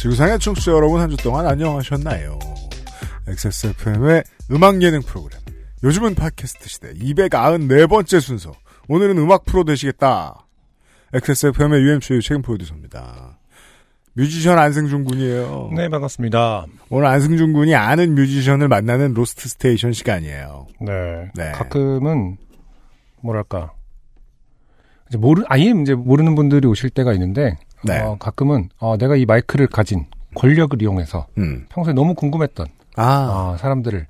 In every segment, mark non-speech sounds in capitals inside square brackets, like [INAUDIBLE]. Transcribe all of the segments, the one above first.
지구상의 청취자 여러분 한 주 동안 안녕하셨나요? XSFM의 음악 예능 프로그램. 요즘은 팟캐스트 시대 294번째 순서. 오늘은 음악 프로 되시겠다. XSFM의 UMC의 책임 프로듀서입니다. 뮤지션 안승준 군이에요. 네, 반갑습니다. 오늘 안승준 군이 아는 뮤지션을 만나는 Lost Station 시간이에요. 네. 네. 가끔은 뭐랄까 이제 모르 아예 이제 모르는 분들이 오실 때가 있는데 네. 어, 가끔은 어, 내가 이 마이크를 가진 권력을 이용해서 음. 평소에 너무 궁금했던 아, 어, 사람들을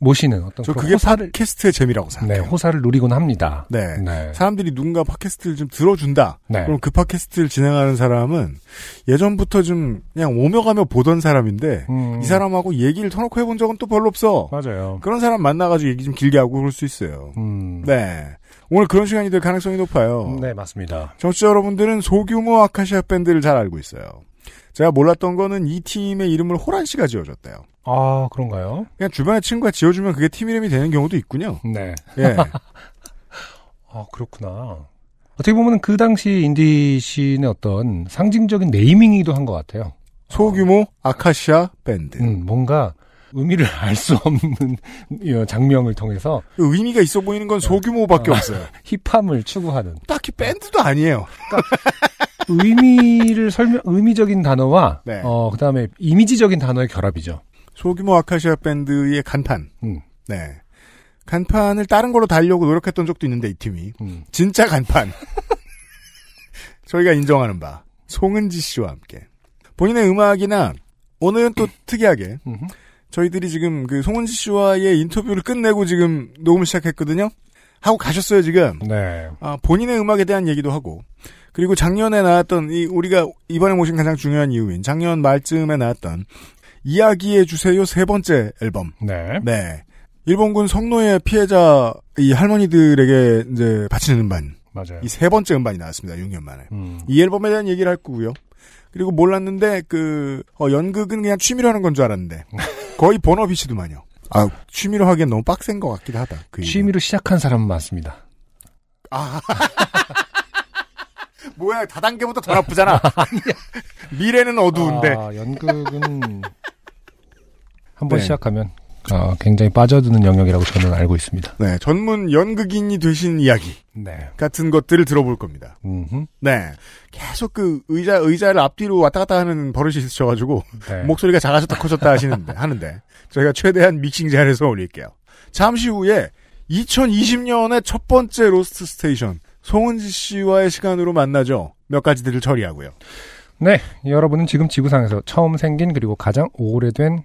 모시는 어떤 저 그게 호사를 팟캐스트의 재미라고 네, 생각해요. 호사를 누리곤 합니다. 네. 네. 사람들이 누군가 팟캐스트를 좀 들어준다. 네. 그럼 그 팟캐스트를 진행하는 사람은 예전부터 좀 그냥 오며 가며 보던 사람인데 음, 이 사람하고 얘기를 터놓고 해본 적은 또 별로 없어. 맞아요. 그런 사람 만나가지고 얘기 좀 길게 하고 그럴 수 있어요. 음, 네. 오늘 그런 시간이 될 가능성이 높아요. 네, 맞습니다. 정치자 여러분들은 소규모 아카시아 밴드를 잘 알고 있어요. 제가 몰랐던 거는 이 팀의 이름을 호란 씨가 지어줬대요. 아, 그런가요? 그냥 주변에 친구가 지어주면 그게 팀 이름이 되는 경우도 있군요. 네. 예. [LAUGHS] 아, 그렇구나. 어떻게 보면 그 당시 인디씬의 어떤 상징적인 네이밍이기도 한 것 같아요. 소규모 아카시아 밴드. 음, 뭔가 의미를 [LAUGHS] 알 수 없는 이 장면을 통해서 그 의미가 있어 보이는 건 소규모밖에 아. 없어요. [LAUGHS] 힙함을 추구하는 딱히 밴드도 아니에요. 의미를 설명, 의미적인 단어와 네. 어, 그다음에 이미지적인 단어의 결합이죠. 소규모 아카시아 밴드의 간판. 음, 네. 간판을 다른 걸로 달려고 노력했던 적도 있는데 이 팀이 음. 진짜 간판. [LAUGHS] 저희가 인정하는 바 송은지 씨와 함께 본인의 음악이나 오늘은 또 [CLEARS THROAT] 특이하게 음흠. 저희들이 지금 그 송은지 씨와의 인터뷰를 끝내고 지금 녹음을 시작했거든요. 하고 가셨어요 지금. 네. 아, 본인의 음악에 대한 얘기도 하고 그리고 작년에 나왔던 이 우리가 이번에 모신 가장 중요한 이유인 작년 말쯤에 나왔던 이야기해 주세요 세 번째 앨범. 네. 네. 일본군 성노예 피해자 이 할머니들에게 이제 바치는 음반. 맞아요. 이 세 번째 음반이 나왔습니다. 6년 만에. 음. 이 앨범에 대한 얘기를 할 거고요. 그리고 몰랐는데 그 어, 연극은 그냥 취미로 하는 건 줄 알았는데 [LAUGHS] 거의 본업이시더만요. 아 취미로 하기엔 너무 빡센 것 같기도 하다. 그 얘기는. 취미로 시작한 사람은 많습니다. 아 [LAUGHS] 뭐야 다단계보다 더 나쁘잖아. 미래는 어두운데. 아, 연극은 한번 네. 시작하면 어, 굉장히 빠져드는 영역이라고 저는 알고 있습니다. 네 전문 연극인이 되신 이야기 네. 같은 것들을 들어볼 겁니다. 음흠. 네 계속 그 의자 의자를 앞뒤로 왔다 갔다 하는 버릇이 있으셔가지고 네. 목소리가 작아졌다 커졌다 하시는데 [LAUGHS] 하는데 저희가 최대한 믹싱 잘해서 올릴게요. 잠시 후에 2020년의 첫 번째 Lost Station 송은지 씨와의 시간으로 만나죠. 몇 가지들을 처리하고요. 네, 여러분은 지금 지구상에서 처음 생긴 그리고 가장 오래된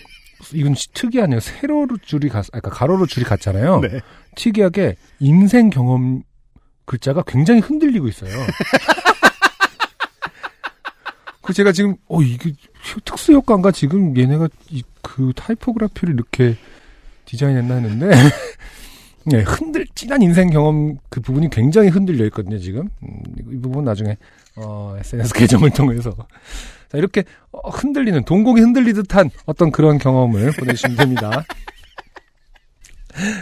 이건 특이하네요. 세로로 줄이 갔, 아까 가로로 줄이 갔잖아요. 네. 특이하게 인생 경험 글자가 굉장히 흔들리고 있어요. [LAUGHS] 그 제가 지금 어 이게 특수 효과인가 지금 얘네가 이, 그 타이포그라피를 이렇게 디자인했나 했는데 [LAUGHS] 네 흔들 진한 인생 경험 그 부분이 굉장히 흔들려 있거든요 지금 음, 이 부분 나중에 어 SNS [LAUGHS] 계정을 통해서 자 이렇게 어, 흔들리는 동공이 흔들리듯한 어떤 그런 경험을 [LAUGHS] 보내주시면 됩니다.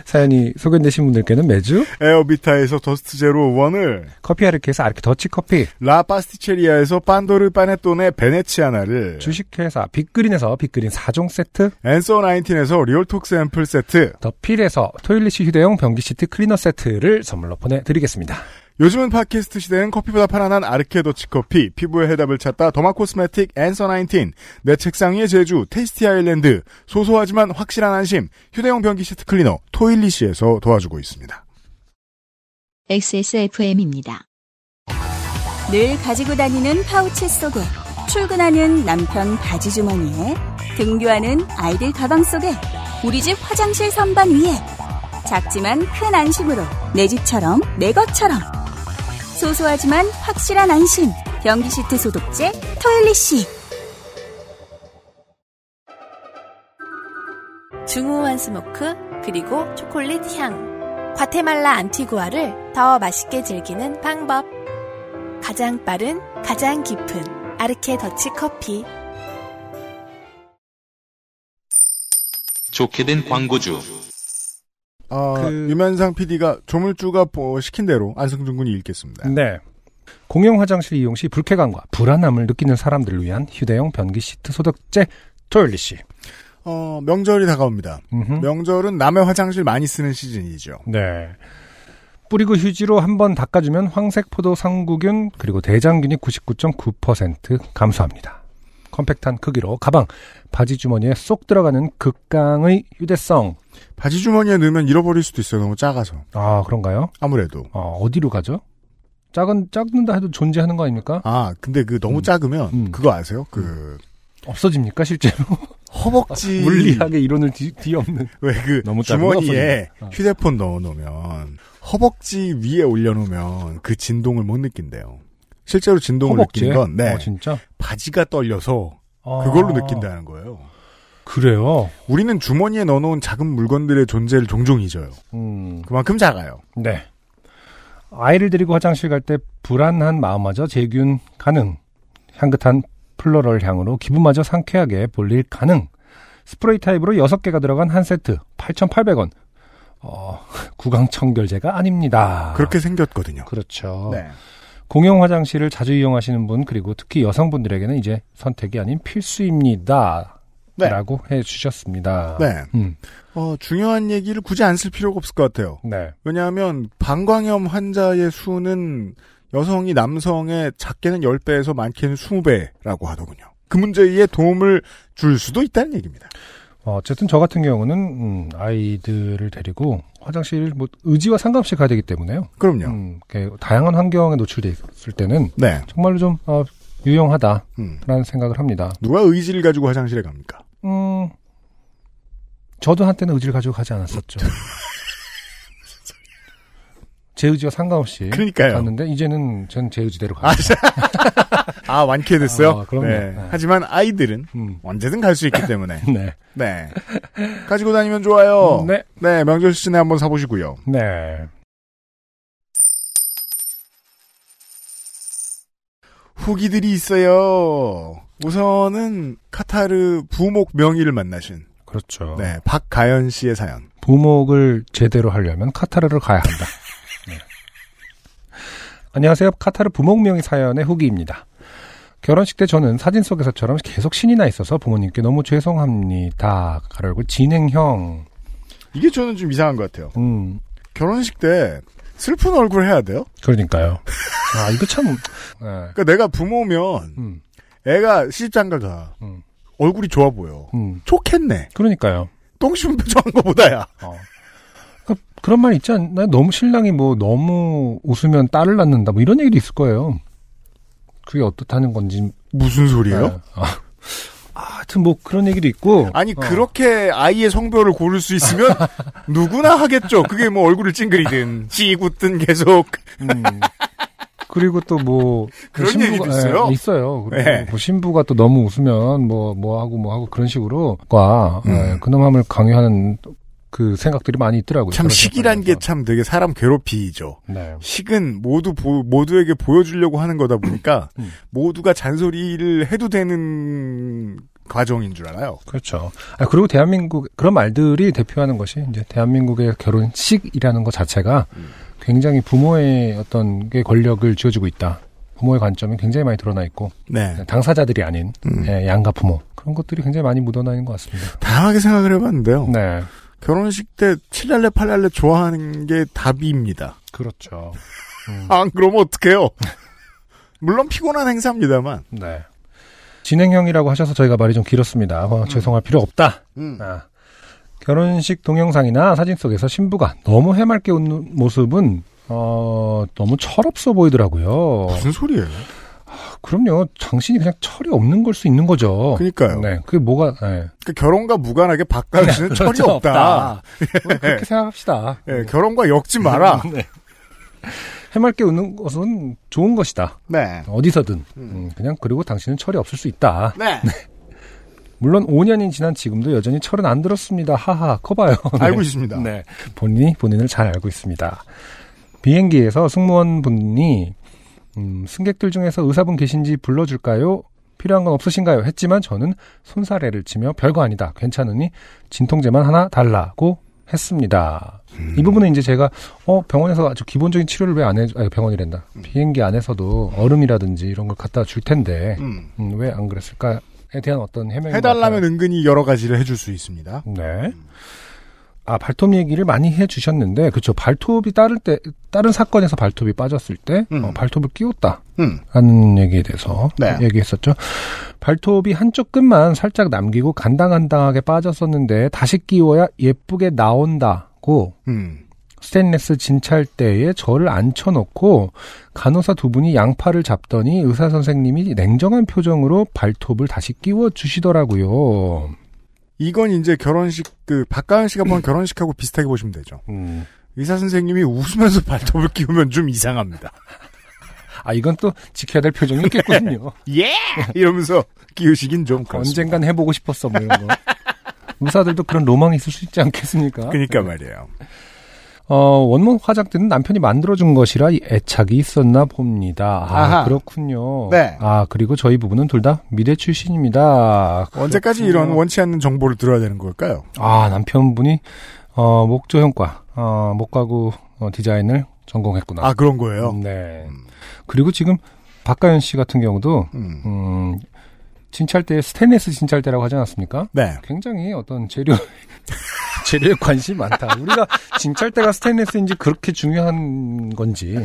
사연이 소개되신 분들께는 매주 에어비타에서 Dust Zero One을 커피 아르케에서 아르케 더치 커피 라 파스티체리아에서 판도르 파네톤의 베네치아나를 주식회사 빅그린에서 빅그린 4종 세트 Answer Nineteen에서 리얼톡스 앰플 세트 더필에서 토일리시 휴대용 변기 시트 클리너 세트를 선물로 보내드리겠습니다. 요즘은 팟캐스트 시대는 커피보다 편안한 아르케 더치 커피, 피부의 해답을 찾다 더마 코스메틱 Answer 19, 내 책상 위의 제주, Tasty Island, 소소하지만 확실한 안심, 휴대용 변기 시트 클리너, 토일리시에서 도와주고 있습니다. XSFM입니다. 늘 가지고 다니는 파우치 속에, 출근하는 남편 바지 주머니에, 등교하는 아이들 가방 속에, 우리 집 화장실 선반 위에, 작지만 큰 안심으로 내 집처럼 내 것처럼. 소소하지만 확실한 안심. 변기 시트 소독제 토일리시 중후한 스모크 그리고 초콜릿 향. 과테말라 안티구아를 더 맛있게 즐기는 방법. 가장 빠른 가장 깊은 아르케 더치 커피. 좋게 된 광고주 어, 그- 유면상 PD가 조물주가 뭐 시킨 대로 안승준 군이 읽겠습니다. 네. 공용 화장실 이용 시 불쾌감과 불안함을 느끼는 사람들을 위한 휴대용 변기 시트 소독제 토일리시. 어, 명절이 다가옵니다. 음흠. 명절은 남의 화장실 많이 쓰는 시즌이죠. 네. 뿌리고 휴지로 한 번 닦아주면 황색 포도 상구균 그리고 대장균이 99.9% 감소합니다. 컴팩트한 크기로 가방, 바지 주머니에 쏙 들어가는 극강의 휴대성. 바지 주머니에 넣으면 잃어버릴 수도 있어요. 너무 작아서. 아 그런가요? 아무래도. 어, 어디로 가죠? 작은 작는다 해도 존재하는 거 아닙니까? 아, 근데 그 너무 음. 작으면 음. 그거 아세요? 그 없어집니까 실제로? 허벅지 [LAUGHS] 물리학의 이론을 뒤, 뒤엎는. 왜 그 주머니에. 어. 휴대폰 넣어 놓으면 허벅지 위에 올려 놓으면 그 진동을 못 느낀대요. 실제로 진동을 허벅지에? 느끼는 건 네. 어, 진짜? 바지가 떨려서 아, 그걸로 느낀다는 거예요. 그래요. 우리는 주머니에 넣어 놓은 작은 물건들의 존재를 종종 잊어요. 음, 그만큼 작아요. 네. 아이를 데리고 화장실 갈 때 불안한 마음마저 제균 가능. 향긋한 플로럴 향으로 기분마저 상쾌하게 볼일 가능. 스프레이 타입으로 6개가 들어간 한 세트 8,800원. 어, [LAUGHS] 구강 청결제가 아닙니다. 그렇게 생겼거든요. 그렇죠. 네. 공용 화장실을 자주 이용하시는 분 그리고 특히 여성분들에게는 이제 선택이 아닌 필수입니다. 네. 라고 해 주셨습니다. 네. 음, 어, 중요한 얘기를 굳이 안 쓸 필요가 없을 것 같아요. 네. 왜냐하면 방광염 환자의 수는 여성이 남성의 작게는 10배에서 많게는 20배라고 하더군요. 그 문제에 도움을 줄 수도 있다는 얘기입니다. 어, 어쨌든 저 같은 경우는 음, 아이들을 데리고 화장실 뭐 의지와 상관없이 가야 되기 때문에요. 그럼요. 음, 다양한 환경에 노출돼 있을 때는 네. 정말로 좀 어, 유용하다라는 음. 생각을 합니다. 누가 의지를 가지고 화장실에 갑니까? 음, 저도 한때는 의지를 가지고 가지 않았었죠. [LAUGHS] 제 의지와 상관없이 그러니까요. 갔는데 이제는 전 제 의지대로 아, 가요. 아, [LAUGHS] 완쾌됐어요? 아, 그럼요. 네. 네. 하지만 아이들은 음, 언제든 갈 수 있기 때문에. [LAUGHS] 네, 네. 가지고 다니면 좋아요. 네, 네, 명절 시즌에 한번 사보시고요. 네. 후기들이 있어요. 우선은 카타르 부목 명의를 만나신 그렇죠. 네, 박가연 씨의 사연. 부목을 제대로 하려면 카타르를 가야 한다. 네. 안녕하세요. 카타르 부목명의 사연의 후기입니다. 결혼식 때 저는 사진 속에서처럼 계속 신이 나 있어서 부모님께 너무 죄송합니다. 가르고 진행형. 이게 저는 좀 이상한 것 같아요. 음, 결혼식 때 슬픈 얼굴 해야 돼요? 그러니까요. 아, 이거 참, 네. 그러니까 내가 부모면 음, 애가 시집장가 가 음, 얼굴이 좋아 보여. 음, 좋겠네. 그러니까요. 똥 씹은 표정한 것보다야. 어. 그, 그런 말 있지 않나? 너무 신랑이 뭐 너무 웃으면 딸을 낳는다. 뭐 이런 얘기도 있을 거예요. 그게 어떻다는 건지. 무슨 소리예요? 네. 아, 아, 하여튼 뭐 그런 얘기도 있고. 아니 어. 그렇게 아이의 성별을 고를 수 있으면 [LAUGHS] 누구나 하겠죠. 그게 뭐 얼굴을 찡그리든 찌굿든 계속 음. 그리고 또 뭐 그런 얘기도 있어요? 예, 있어요. 네. 뭐 신부가 또 너무 웃으면 뭐뭐 하고 뭐 하고 그런 식으로 과 음. 예, 근엄함을 강요하는 그 생각들이 많이 있더라고요. 참 식이란 게. 참 되게 사람 괴롭히죠. 네. 식은 모두 보- 모두에게 보여주려고 하는 거다 보니까 [LAUGHS] 음. 모두가 잔소리를 해도 되는 과정인 줄 알아요. 그렇죠. 아, 그리고 대한민국 그런 말들이 대표하는 것이 이제 대한민국의 결혼식이라는 것 자체가 음. 굉장히 부모의 어떤 게 권력을 쥐어주고 있다. 부모의 관점이 굉장히 많이 드러나 있고 네. 당사자들이 아닌 음. 예, 양가 부모 그런 것들이 굉장히 많이 묻어나 있는 것 같습니다. 다양하게 생각을 해봤는데요. 네, 결혼식 때 칠랄레 팔랄레 좋아하는 게 답입니다. 그렇죠. 안 [LAUGHS] 그러면 어떡해요? [LAUGHS] 물론 피곤한 행사입니다만. 네. 진행형이라고 하셔서 저희가 말이 좀 길었습니다. 어, 죄송할 필요 없다. 음. 아, 결혼식 동영상이나 사진 속에서 신부가 너무 해맑게 웃는 모습은 어, 너무 철없어 보이더라고요. 무슨 소리예요? 그럼요. 당신이 그냥 철이 없는 걸 수 있는 거죠. 그러니까요. 네. 그게 뭐가 네. 그 결혼과 무관하게 박가연 씨는 철이 그렇죠, 없다. 뭐 [LAUGHS] 그렇게 생각합시다. 예, 결혼과 엮지 마라. [LAUGHS] 네. 해맑게 웃는 것은 좋은 것이다. 네. 어디서든. 음, 그냥 그리고 당신은 철이 없을 수 있다. 네. [LAUGHS] 물론 5년이 지난 지금도 여전히 철은 안 들었습니다. 하하, 커봐요. 알고 있습니다. 네. 본인이 본인을 잘 알고 있습니다. 비행기에서 승무원 분이 음, 승객들 중에서 의사분 계신지 불러줄까요? 필요한 건 없으신가요? 했지만 저는 손사래를 치며 별거 아니다. 괜찮으니 진통제만 하나 달라고 했습니다. 이 부분은 이제 제가 어 병원에서 아주 기본적인 치료를 왜 안 해? 아 병원이란다. 비행기 안에서도 얼음이라든지 이런 걸 갖다 줄 텐데 음. 음, 왜안 그랬을까에 대한 어떤 해명이 해달라면 은근히 여러 가지를 해줄 수 있습니다. 네. 아, 발톱 얘기를 많이 해 주셨는데, 그쵸. 발톱이 따를 때, 다른 사건에서 발톱이 빠졌을 때, 음. 어, 발톱을 끼웠다. 음. 하는 얘기에 대해서 네. 얘기했었죠. 발톱이 한쪽 끝만 살짝 남기고 간당간당하게 빠졌었는데, 다시 끼워야 예쁘게 나온다고, 음. 스테인레스 진찰대에 저를 앉혀놓고, 간호사 두 분이 양팔을 잡더니 의사 선생님이 냉정한 표정으로 발톱을 다시 끼워 주시더라고요. 이건 이제 결혼식 그 박가연 씨가 본 [CLEARS THROAT] 결혼식하고 비슷하게 보시면 되죠. 음. 의사 선생님이 웃으면서 [LAUGHS] 발톱을 끼우면 좀 이상합니다. 아, 이건 또 지켜야 될 표정이 있겠군요. [LAUGHS] 예! 이러면서 끼우시긴 좀 그렇습니다. 언젠간 해보고 싶었어, 뭐 이런 거. 의사들도 그런 로망이 있을 수 있지 않겠습니까? 그러니까 말이에요. 어, 원문 화장대는 남편이 만들어준 것이라 이 애착이 있었나 봅니다. 아, 아하. 그렇군요. 네. 아, 그리고 저희 부부는 둘 다 미대 출신입니다. 언제까지 그렇군요. 이런 원치 않는 정보를 들어야 되는 걸까요? 아, 남편분이, 어, 목조형과, 어, 목가구 어, 디자인을 전공했구나. 아 그런 거예요. 네. 음. 그리고 지금 박가연 씨 같은 경우도, 음. 음, 진찰대, 스테인레스 진찰대라고 하지 않았습니까? 네. 굉장히 어떤 재료 [LAUGHS] 재료에 관심이 많다. 우리가 진찰대가 스테인레스인지 그렇게 중요한 건지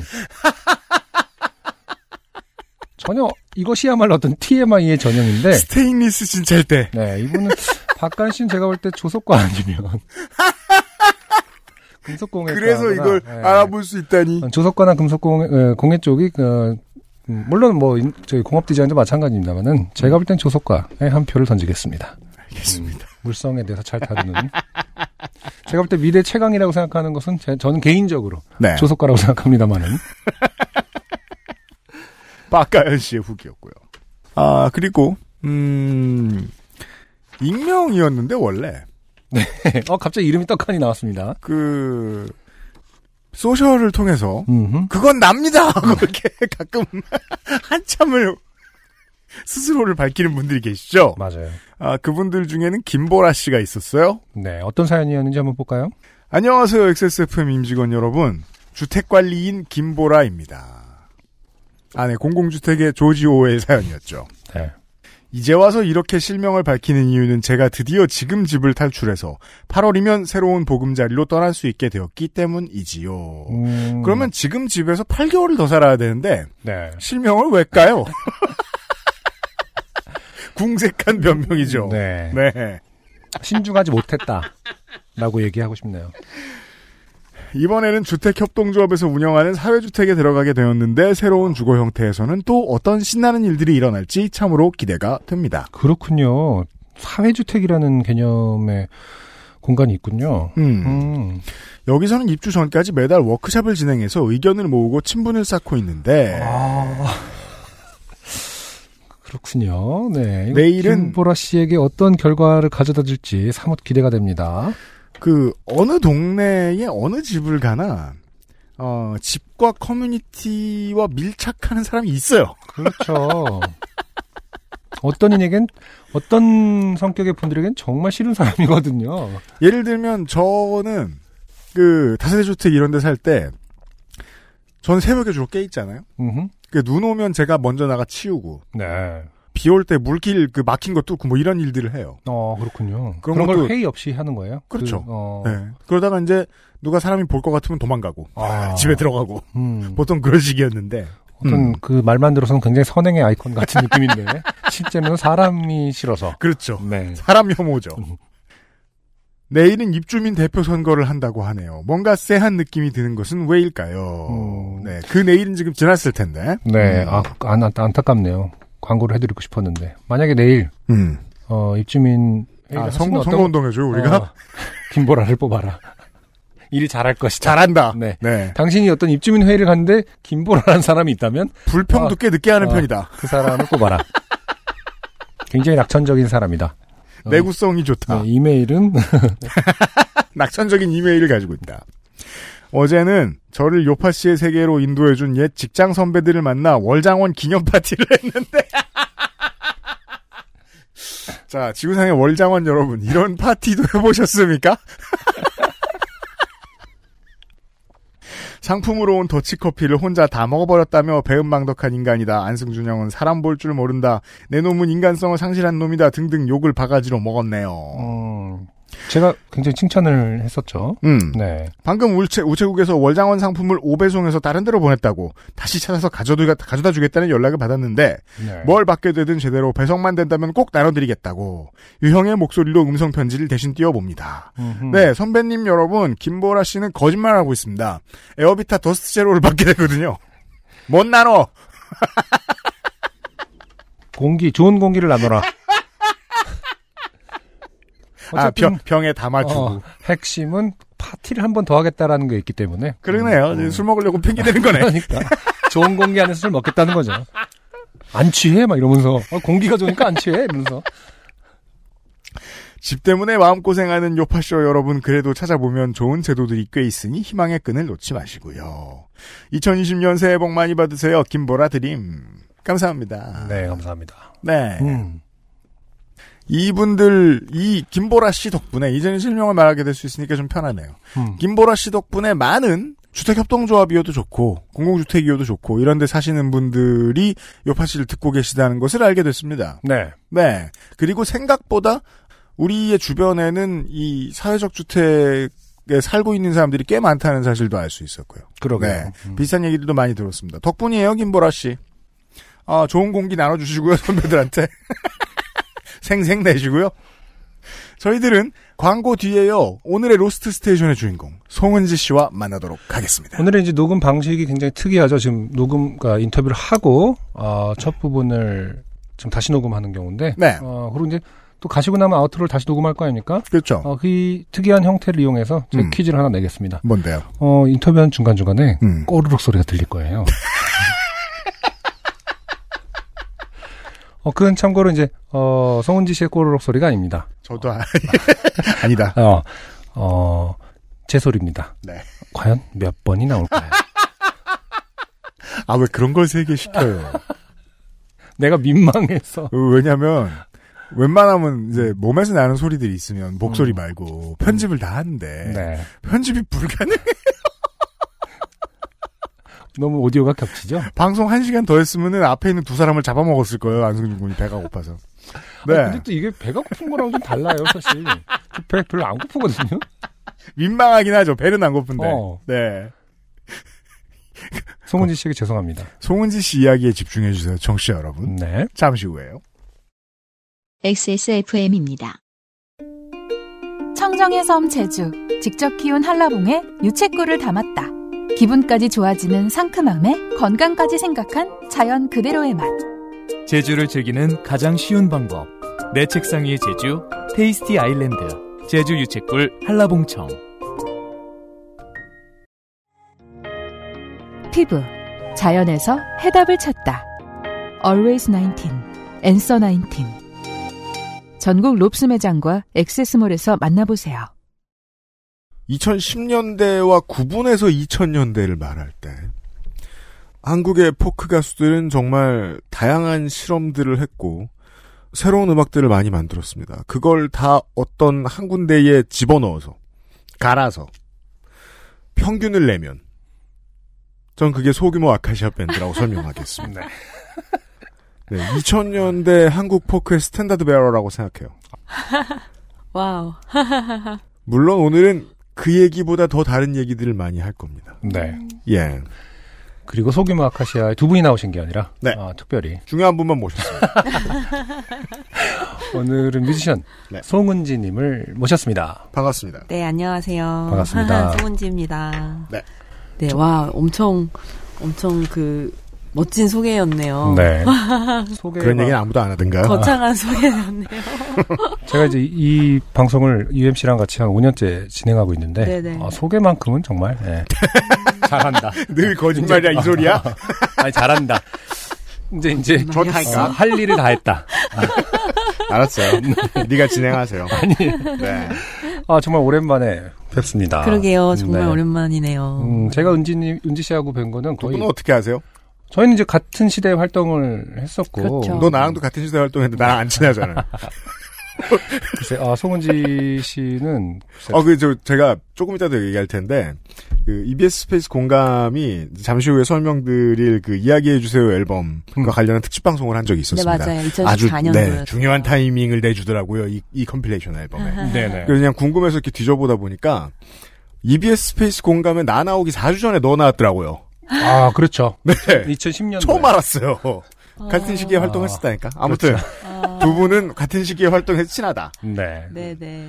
전혀 이것이야말로 어떤 TMI의 전형인데 스테인리스 진찰대. 네 이분은 박간 씨는 제가 볼 때 조석과 아니면 [LAUGHS] 금속공예 그래서 이걸 네. 알아볼 수 있다니. 조석과나 금속공예 에, 공예 쪽이 그 음, 물론 뭐 인- 저희 공업 디자인도 마찬가지입니다만은 제가 볼 땐 조석과에 한 표를 던지겠습니다. 알겠습니다. 물성에 대해서 잘 다루는. 제가 볼 때 미래 최강이라고 생각하는 것은 제, 저는 개인적으로 네. 조속가라고 생각합니다만은. 박가연 씨의 후기였고요. 아 그리고 음 익명이었는데 원래 어 갑자기 이름이 떡하니 나왔습니다. 그 소셜을 통해서 음, 그건 납니다 [LAUGHS] 하고 이렇게 가끔 [LAUGHS] 한참을 스스로를 밝히는 분들이 계시죠. 맞아요. 아 그분들 중에는 김보라 씨가 있었어요. 네, 어떤 사연이었는지 한번 볼까요? 안녕하세요 XSFM 임직원 여러분 주택관리인 김보라입니다. 아 네 공공주택의 조지오의 사연이었죠. 네. 이제 와서 이렇게 실명을 밝히는 이유는 제가 드디어 지금 집을 탈출해서 8월이면 새로운 보금자리로 떠날 수 있게 되었기 때문이지요. 음, 그러면 지금 집에서 8개월을 더 살아야 되는데 네. 실명을 왜 까요? [LAUGHS] 궁색한 변명이죠. 네. 네. 신중하지 못했다라고 얘기하고 싶네요. 이번에는 주택협동조합에서 운영하는 사회주택에 들어가게 되었는데 새로운 주거 형태에서는 또 어떤 신나는 일들이 일어날지 참으로 기대가 됩니다. 그렇군요. 사회주택이라는 개념의 공간이 있군요. 음. 음, 여기서는 입주 전까지 매달 워크샵을 진행해서 의견을 모으고 친분을 쌓고 있는데 아. 그렇군요. 네. 내일은- 김보라 씨에게 어떤 결과를 가져다 줄지 사뭇 기대가 됩니다. 그 어느 동네에 어느 집을 가나 어, 집과 커뮤니티와 밀착하는 사람이 있어요. 그렇죠. 어떤 이에겐 어떤 성격의 분들에겐 정말 싫은 사람이거든요. 예를 들면 저는 그 다세대 주택 이런 데 살 때 저는 새벽에 주로 깨 있잖아요. 그 눈 오면 제가 먼저 나가 치우고 네. 비 올 때 물길 그 막힌 거 뚫고 뭐 이런 일들을 해요. 어, 그렇군요. 그런 그런, 걸 것도- 회의 없이 하는 거예요? 그렇죠. 그, 어, 네. 그러다가 이제 누가 사람이 볼 것 같으면 도망가고 아. [LAUGHS] 집에 들어가고 음, [LAUGHS] 보통 그런 식이었는데 어떤 음. 그 말만 들어서는 굉장히 선행의 아이콘 같은 느낌인데 [LAUGHS] 실제로는 사람이 싫어서. 그렇죠. 네. 사람 혐오죠. 음. 내일은 입주민 대표 선거를 한다고 하네요. 뭔가 쎄한 느낌이 드는 것은 왜일까요? 음. 네, 그 내일은 지금 지났을 텐데. 네, 음. 아, 안, 안- 안타깝네요. 광고를 해드리고 싶었는데. 만약에 내일, 음. 어, 입주민. 아, 선거운동 해줘요, 우리가? 어, [LAUGHS] 김보라를 뽑아라. [LAUGHS] 일 잘할 것이다. 잘한다. 네. 네. 당신이 어떤 입주민 회의를 갔는데 김보라라는 사람이 있다면 불평도 어. 꽤 늦게 하는 어. 편이다. 그 사람을 뽑아라. [LAUGHS] 굉장히 낙천적인 사람이다. 어, 내구성이 좋다. 네, 이메일은 낙천적인 이메일을 가지고 있다. 어제는 저를 요파 씨의 세계로 인도해준 옛 직장 선배들을 만나 월장원 기념 파티를 [LAUGHS] 했는데. [LAUGHS] 자, 지구상의 월장원 여러분, 이런 파티도 [LAUGHS] 해보셨습니까? 상품으로 온 더치커피를 혼자 다 먹어버렸다며 배은망덕한 인간이다. 안승준 형은 사람 볼 줄 모른다. 내 놈은 인간성을 상실한 놈이다. 등등 욕을 바가지로 먹었네요. 음, 제가 굉장히 칭찬을 했었죠. 음. 네. 방금 우체, 우체국에서 월장원 상품을 오배송해서 다른 데로 보냈다고 다시 찾아서 가져다, 가져다 주겠다는 연락을 받았는데 네. 뭘 받게 되든 제대로 배송만 된다면 꼭 나눠드리겠다고 유형의 목소리로 음성 편지를 대신 띄워봅니다. 음흠. 네, 선배님 여러분, 김보라 씨는 거짓말하고 있습니다. 에어비타 더스트 제로를 받게 되거든요. 못 나눠! 공기 좋은 공기를 나눠라. 아, 병, 병에 담아주고. 어, 핵심은 파티를 한 번 더 하겠다라는 게 있기 때문에. 그러네요. 음, 술 먹으려고 핑계대는 거네. 그러니까 좋은 공기 안에서 술 먹겠다는 거죠. 안 취해 막 이러면서 어, 공기가 좋으니까 안 취해 이러면서 집 때문에 마음고생하는 요파쇼 여러분 그래도 찾아보면 좋은 제도들이 꽤 있으니 희망의 끈을 놓지 마시고요. 2020년 새해 복 많이 받으세요. 김보라 드림. 감사합니다. 네 감사합니다. 네. 음. 이분들 이 김보라 씨 덕분에 이제는 실명을 말하게 될 수 있으니까 좀 편하네요. 음. 김보라 씨 덕분에 많은 주택협동조합이어도 좋고 공공주택이어도 좋고 이런 데 사시는 분들이 요파 씨를 듣고 계시다는 것을 알게 됐습니다. 네. 네. 그리고 생각보다 우리의 주변에는 이 사회적 주택에 살고 있는 사람들이 꽤 많다는 사실도 알 수 있었고요. 그러게요. 네. 음. 비슷한 얘기들도 많이 들었습니다. 덕분이에요, 김보라 씨. 아, 좋은 공기 나눠주시고요, [LAUGHS] 선배들한테. 생색 내시고요. 저희들은 광고 뒤에요, 오늘의 로스트 스테이션의 주인공, 송은지 씨와 만나도록 하겠습니다. 오늘의 이제 녹음 방식이 굉장히 특이하죠. 지금 녹음, 그 인터뷰를 하고, 어, 첫 부분을 지금 다시 녹음하는 경우인데, 네. 어, 그리고 이제 또 가시고 나면 아우트로를 다시 녹음할 거 아닙니까? 그렇죠. 어, 그 특이한 형태를 이용해서 제가 음. 퀴즈를 하나 내겠습니다. 뭔데요? 어, 인터뷰하는 중간중간에 음. 꼬르륵 소리가 들릴 거예요. [LAUGHS] 어, 그건 참고로 이제, 어, 송은지 씨의 꼬르륵 소리가 아닙니다. 저도 아, [LAUGHS] 아니다. 어, 어, 제 소리입니다. 네. 과연 몇 번이 나올까요? [LAUGHS] 아, 왜 그런 걸세개 시켜요? [LAUGHS] 내가 민망해서. 어, 왜냐면 웬만하면 이제 몸에서 나는 소리들이 있으면 목소리 말고 편집을 다 하는데 네. 편집이 불가능. 너무 오디오가 겹치죠? [LAUGHS] 방송 한 시간 더 했으면은 앞에 있는 두 사람을 잡아먹었을 거예요. 안승준 군이 배가 고파서. 아니, 네. 근데 또 이게 배가 고픈 거랑 좀 달라요, 사실. 저배 별로 안 고프거든요? 민망하긴 하죠. 배는 안 고픈데. 어. 네. [LAUGHS] 송은지 씨에게 죄송합니다. 송은지 씨 이야기에 집중해 주세요. 청취자 여러분. 네. 잠시 후에요. XSFM입니다. 청정의 섬 제주 직접 키운 한라봉에 유채꿀을 담았다. 기분까지 좋아지는 상큼함에 건강까지 생각한 자연 그대로의 맛. 제주를 즐기는 가장 쉬운 방법. 내 책상 위의 제주, 테이스티 아일랜드, 제주 유채꿀 한라봉청. 피부 자연에서 해답을 찾다. Always 19, Answer 19. 전국 롭스 매장과 액세스몰에서 만나보세요. 2010년대와 구분해서 2000년대를 말할 때 한국의 포크 가수들은 정말 다양한 실험들을 했고 새로운 음악들을 많이 만들었습니다. 그걸 다 어떤 한 군데에 집어넣어서 갈아서 평균을 내면 전 그게 소규모 아카시아 밴드라고 설명하겠습니다. [LAUGHS] 네, 2000년대 한국 포크의 standard bearer라고 생각해요. wow. [LAUGHS] 물론 오늘은 그 얘기보다 더 다른 얘기들을 많이 할 겁니다. 네. 예. 그리고 소규모 아카시아에 두 분이 나오신 게 아니라 네. 아, 특별히 중요한 분만 모셨습니다. [LAUGHS] 오늘은 뮤지션 네. 송은지 님을 모셨습니다. 반갑습니다. 네, 안녕하세요. 반갑습니다. [LAUGHS] 송은지입니다. 네. 네, 와, 엄청, 엄청 그, 멋진 소개였네요. 네. [LAUGHS] 소개 그런 얘기는 아무도 안 하던가요? 거창한 소개였네요. [LAUGHS] 제가 이제 이, 이 방송을 UMC랑 같이 한 5년째 진행하고 있는데 네네. 아, 소개만큼은 정말 예. [LAUGHS] 잘한다. 늘 거짓말이야, 이 소리야? 아니 잘한다. 이제 이제 좋다니까. 어, 할 일을 다 했다. 알았어요. 네가 진행하세요. 아니 네. 아 정말 오랜만에 뵙습니다. 그러게요. 정말 네. 오랜만이네요. 음, 제가 은지님 은지 씨하고 뵌 거는 두 거의 어떻게 아세요? 저희는 이제 같은 시대에 활동을 했었고 그렇죠. 너 나랑도 같은 시대 활동했는데 나랑 안 친하잖아. [LAUGHS] 글쎄, 아, 송은지 씨는 글쎄, 어, 그, 저, 제가 조금 이따도 얘기할 텐데, 그, EBS 스페이스 공감이 잠시 후에 설명드릴 그 이야기해주세요 앨범과 음. 관련한 특집방송을 한 적이 네, 있었습니다. 맞아요. 아주, 2014년도였어요. 네, 중요한 타이밍을 내주더라고요. 이, 이 compilation 앨범에. 네네. 그래서 그냥 궁금해서 이렇게 뒤져보다 보니까, EBS 스페이스 공감에 나 나오기 4주 전에 너 나왔더라고요. 아, 그렇죠. 네. 2010년. 처음 알았어요. 같은 시기에 아. 활동했었다니까. 아무튼, [LAUGHS] 두 분은 같은 시기에 활동해서 친하다. 네. 네, 네.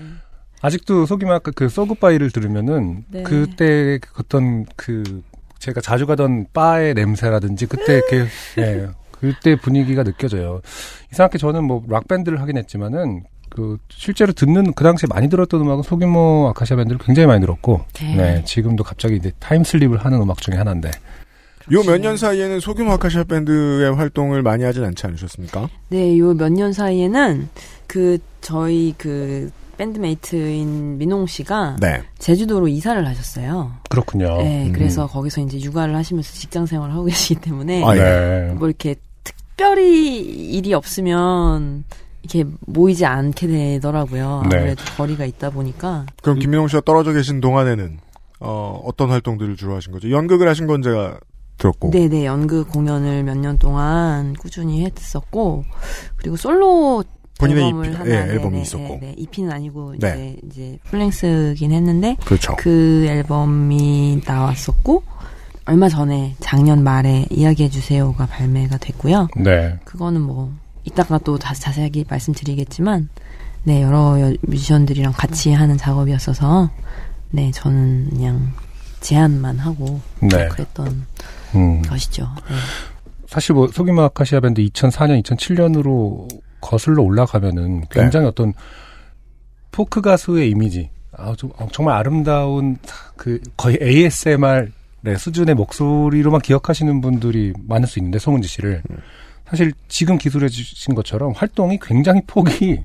아직도 소규모 아까 그 So Goodbye를 들으면은 네. 그때 그 어떤 그 제가 자주 가던 바의 냄새라든지 그때 이렇게 [LAUGHS] 예 그때 분위기가 느껴져요. 이상하게 저는 뭐 락 밴드를 하긴 했지만은 그 실제로 듣는 그 당시에 많이 들었던 음악은 소규모 아카시아 밴드를 굉장히 많이 들었고 네. 네 지금도 갑자기 이제 time slip을 하는 음악 중에 하나인데 요 몇 년 사이에는 소규모 아카시아 밴드의 활동을 많이 하진 않지 않으셨습니까? 네, 요 몇 년 사이에는 그, 저희 그, bandmate인 민홍 씨가 네. 제주도로 이사를 하셨어요. 그렇군요. 네, 음. 그래서 거기서 이제 육아를 하시면서 직장 생활을 하고 [LAUGHS] 계시기 때문에 아, 예. 네. 뭐 이렇게 특별히 일이 없으면 이렇게 모이지 않게 되더라고요. 네. 아무래도 거리가 있다 보니까. 그럼 김민홍 씨가 떨어져 계신 동안에는 어, 어떤 활동들을 주로 하신 거죠? 연극을 하신 건 제가 들었고. 네네, 연극 공연을 몇 년 동안 꾸준히 했었고, 그리고 솔로 본인의 앨범을 EP, 하나, 예, 네네, 앨범이 네, 있었고. 네, EP는 아니고 네. 이제 이제 풀랭스긴 했는데 그렇죠. 그 앨범이 나왔었고 얼마 전에 작년 말에 이야기해 주세요가 발매가 됐고요. 네. 그거는 뭐 이따가 또 다시 자세하게 말씀드리겠지만 네 여러 여- 뮤지션들이랑 같이 하는 작업이었어서 네 저는 그냥 제안만 하고 네. 그랬던 음. 것이죠. 네. 사실 뭐 소규모 아카시아 밴드 2004년, 2007년으로 거슬러 올라가면은 굉장히 어떤 포크 가수의 이미지, 아, 좀, 어, 정말 아름다운 그 거의 ASMR 의 수준의 목소리로만 기억하시는 분들이 많을 수 있는데 송은지 씨를 사실 지금 기술해 주신 것처럼 활동이 굉장히 폭이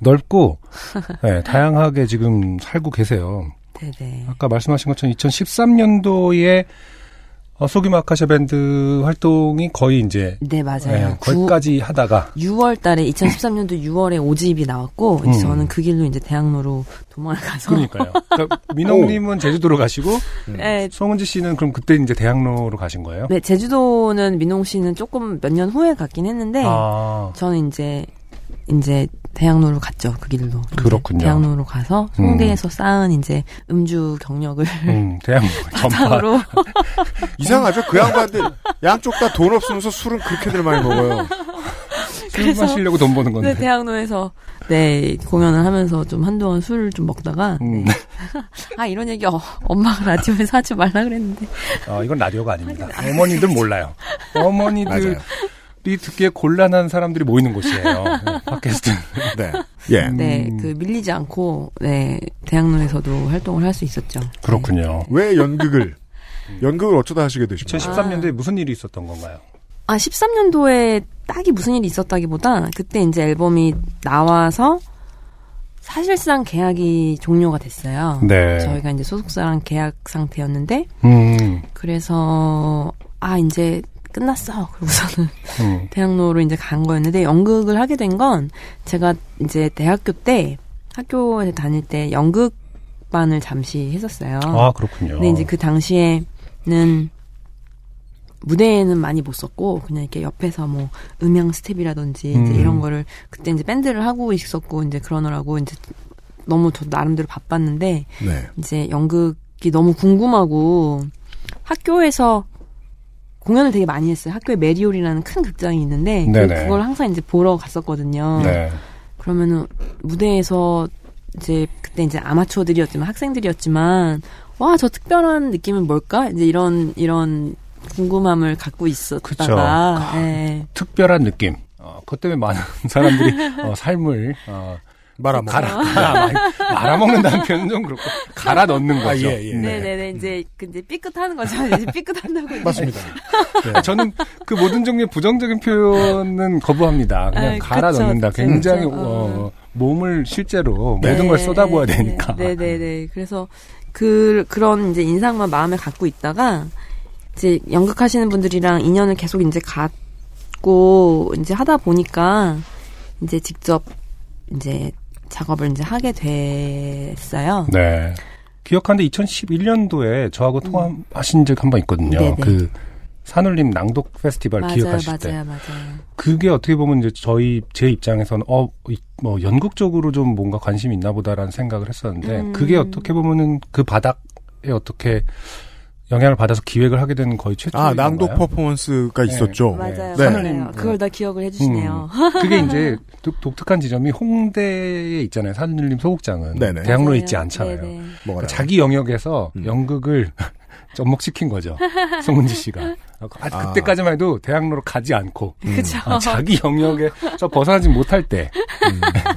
넓고 [LAUGHS] 네, 다양하게 지금 살고 계세요. 네네. 아까 말씀하신 것처럼 2013년도에 어, 소규모 아카시아 밴드 활동이 거의 이제 네 맞아요. 네, 구- 거기까지 하다가 6월 달에 2013년도 6월에 5집이 나왔고 이제 음. 저는 그 길로 이제 대학로로 도망을 가서 그러니까요. [LAUGHS] 그러니까 민홍님은 제주도로 가시고 네, 송은지 씨는 그럼 그때 이제 대학로로 가신 거예요? 네, 제주도는 민홍 씨는 조금 몇 년 후에 갔긴 했는데 아, 저는 이제 이제 대학로로 갔죠 그 길로. 그렇군요. 대학로로 가서 송대에서 쌓은 이제 음주 경력을 음, 대학로 [LAUGHS] 전파. 바탕으로 [LAUGHS] 이상하죠? 그 양반들 양쪽 다 돈 없으면서 술은 그렇게들 많이 먹어요. [LAUGHS] 술 마시려고 돈 버는 건데. 네, 대학로에서 네 공연을 하면서 좀 한동안 술을 좀 먹다가 음. 네. 아 이런 얘기 어, 엄마가 라디오에서 하지 말라 그랬는데 아, 이건 라디오가 아닙니다. 어머니들 몰라요. 어머니들 이. 듣기에 곤란한 사람들이 모이는 곳이에요. [LAUGHS] 네, 팟캐스트. 네. 예. 네 그 밀리지 않고 네 대학로에서도 활동을 할 수 있었죠. 그렇군요. 왜 연극을 [LAUGHS] 연극을 어쩌다 하시게 거예요? 2013년도에 무슨 일이 있었던 건가요? 아 13년도에 딱히 무슨 일이 있었다기보다 그때 이제 앨범이 나와서 사실상 계약이 종료가 됐어요. 네. 저희가 이제 소속사랑 계약 상태였는데 음, 그래서 아 이제 끝났어. 그러고서는 음. 대학로로 이제 간 거였는데 연극을 하게 된 건 제가 이제 대학교 때 학교에 다닐 때 연극반을 잠시 했었어요. 아, 그렇군요. 근데 이제 그 당시에는 무대에는 많이 못 섰고 그냥 이렇게 옆에서 뭐 음향 스텝이라든지 음. 이제 이런 거를 그때 이제 밴드를 하고 있었고 이제 그러느라고 이제 너무 저 나름대로 바빴는데 네. 이제 연극이 너무 궁금하고 학교에서 공연을 되게 많이 했어요. 학교에 메리홀이라는 큰 극장이 있는데 그- 네네. 그걸 항상 이제 보러 갔었거든요. 네. 그러면은 무대에서 이제 그때 이제 아마추어들이었지만 학생들이었지만 와 저 특별한 느낌은 뭘까? 이제 이런 이런 궁금함을 갖고 있었다가 예. 특별한 느낌. 어, 그것 때문에 많은 [LAUGHS] 사람들이 어, 삶을 어, 말아먹. 갈아, 갈아 말아먹는다는 표현은 좀 그렇고 갈아 넣는 거죠. 아, 예, 예. 네. 네네네 이제 그 이제 삐끗하는 거죠. [LAUGHS] 이제 삐끗한다고 이제. 맞습니다. 아, 저는 그 모든 종류의 부정적인 표현은 거부합니다. 그냥 아이, 갈아 그쵸, 넣는다. 그쵸, 굉장히 그쵸. 어, 몸을 실제로 모든 네, 걸 쏟아부어야 되니까. 네네네. 그래서 그 그런 이제 인상만 마음에 갖고 있다가 이제 연극하시는 분들이랑 인연을 계속 이제 갖고 이제 하다 보니까 이제 직접 이제 작업을 이제 하게 됐어요. 네. 기억하는데 2011년도에 저하고 통화하신 적 한 번 있거든요. 음. 네네. 그 산울림 낭독 페스티벌 맞아요, 기억하실 때. 맞아요, 맞아요. 그게 어떻게 보면 이제 저희 제 입장에서는 어 뭐 연극 쪽으로 좀 뭔가 관심이 있나 보다라는 생각을 했었는데 음. 그게 어떻게 보면은 그 바닥에 어떻게 영향을 받아서 기획을 하게 된 거의 최초 아, 낭독 퍼포먼스가 네. 있었죠. 맞아요, 네. 맞아요. 그걸 다 기억을 해주시네요. 음. 그게 이제 독, 독특한 지점이 홍대에 있잖아요. 산울림 소극장은 네네. 대학로에 맞아요. 있지 않잖아요. 그러니까 자기 영역에서 음. 연극을 접목시킨 거죠. 송은지 씨가. 아, 아. 그때까지만 해도 대학로로 가지 않고 그쵸. 아, 자기 영역에서 벗어나지 못할 때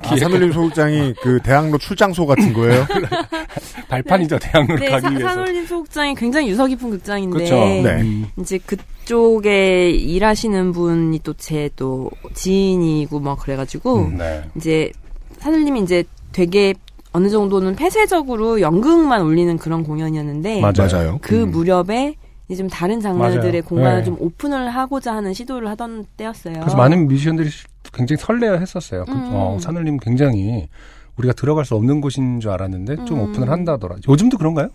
아, [LAUGHS] 산울림 소극장이 그 대학로 출장소 같은 거예요? [LAUGHS] 발판이죠 대학로를 네, 가기 사- 위해서. 산울림 소극장이 굉장히 유서 깊은 극장인데 그렇죠. 네. 음, 이제 그쪽에 일하시는 분이 또 제또 지인이고 뭐 그래가지고 음, 네. 이제 사장님이 이제 되게 어느 정도는 폐쇄적으로 연극만 올리는 그런 공연이었는데 맞아요. 그 음. 무렵에 이제 좀 다른 장르들의 맞아요. 공간을 네. 좀 오픈을 하고자 하는 시도를 하던 때였어요. 그래서 많은 뮤지션들이 굉장히 설레어 했었어요. 그, 음. 어, 산울림 굉장히 우리가 들어갈 수 없는 곳인 줄 알았는데 좀 음. 오픈을 한다더라. 요즘도 그런가요?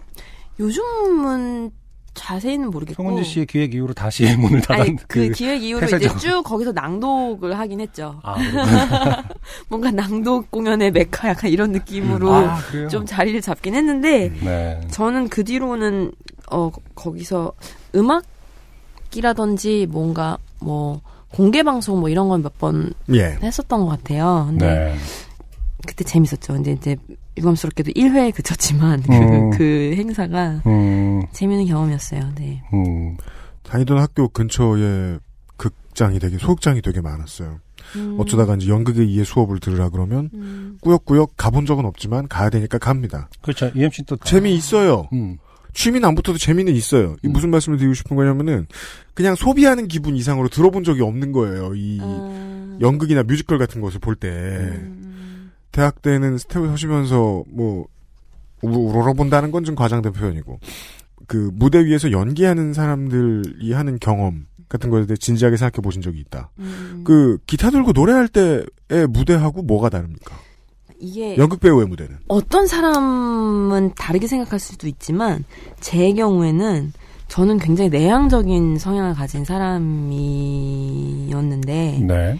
요즘은 자세히는 모르겠고 송은지 씨의 기획 이후로 다시 [LAUGHS] 문을 닫은 아니 그, 기획 이후로 이제. 쭉 거기서 낭독을 하긴 했죠. 아. [LAUGHS] 뭔가 낭독 공연의 메카 약간 이런 느낌으로 아, 그래요? 좀 자리를 잡긴 했는데 네. 저는 그 뒤로는 어 거기서 음악이라든지 뭔가 뭐 공개 방송 뭐 이런 건 몇번 예. 했었던 것 같아요. 근데 네. 그때 재밌었죠. 근데 이제 유감스럽게도 1회에 그쳤지만 그, 음. [LAUGHS] 그 행사가 음, 재밌는 경험이었어요. 네. 음. 다니던 학교 근처에 극장이 되게, 소극장이 되게 많았어요. 음, 어쩌다가 이제 연극에 의해 수업을 들으라 그러면 음, 꾸역꾸역 가본 적은 없지만 가야 되니까 갑니다. 그렇죠. EMC 또 재미 있어요. 음. 취미는 안 붙어도 재미는 있어요. 이 음. 무슨 말씀을 드리고 싶은 거냐면은 그냥 소비하는 기분 이상으로 들어본 적이 없는 거예요. 이 아, 연극이나 뮤지컬 같은 것을 볼 때. 음, 대학 때는 스텝을 서시면서 뭐 우- 우러러본다는 건 좀 과장된 표현이고 그 무대 위에서 연기하는 사람들이 하는 경험 같은 거에 대해 진지하게 생각해 보신 적이 있다. 음. 그 기타 들고 노래할 때의 무대하고 뭐가 다릅니까? 이게 연극 배우의 무대는 어떤 사람은 다르게 생각할 수도 있지만 제 경우에는 저는 굉장히 내향적인 성향을 가진 사람이었는데 네.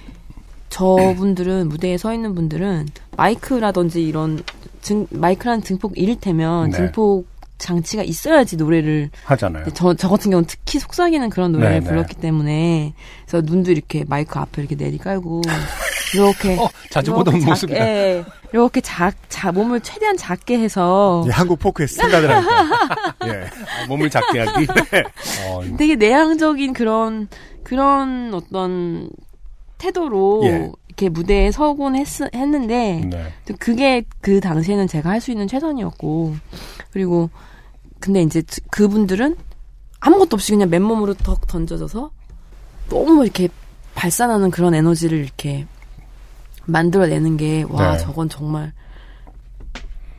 저분들은 무대에 서 있는 분들은 마이크라든지 이런 등, 마이크라는 등폭 이를테면 네. 등폭 장치가 있어야지 노래를 하잖아요. 저, 저 같은 경우는 특히 속삭이는 그런 노래를 네, 네. 불렀기 때문에 그래서 눈도 이렇게 마이크 앞에 이렇게 내리 깔고 [LAUGHS] 이렇게 어, 자주 보던 이렇게 모습이다. 작게, 예, 이렇게 작, 자, 몸을 최대한 작게 해서 이 한국 포크의 스탠다드라니까. [LAUGHS] 예. 아, 몸을 작게 하기. [LAUGHS] 어, 되게 내향적인 그런 그런 어떤 태도로 예. 이렇게 무대에 서곤 했, 했는데 네. 또 그게 그 당시에는 제가 할 수 있는 최선이었고 그리고 근데 이제 드- 그분들은 아무것도 없이 그냥 맨몸으로 덕 던져져서 너무 이렇게 발산하는 그런 에너지를 이렇게 만들어내는 게와 네. 저건 정말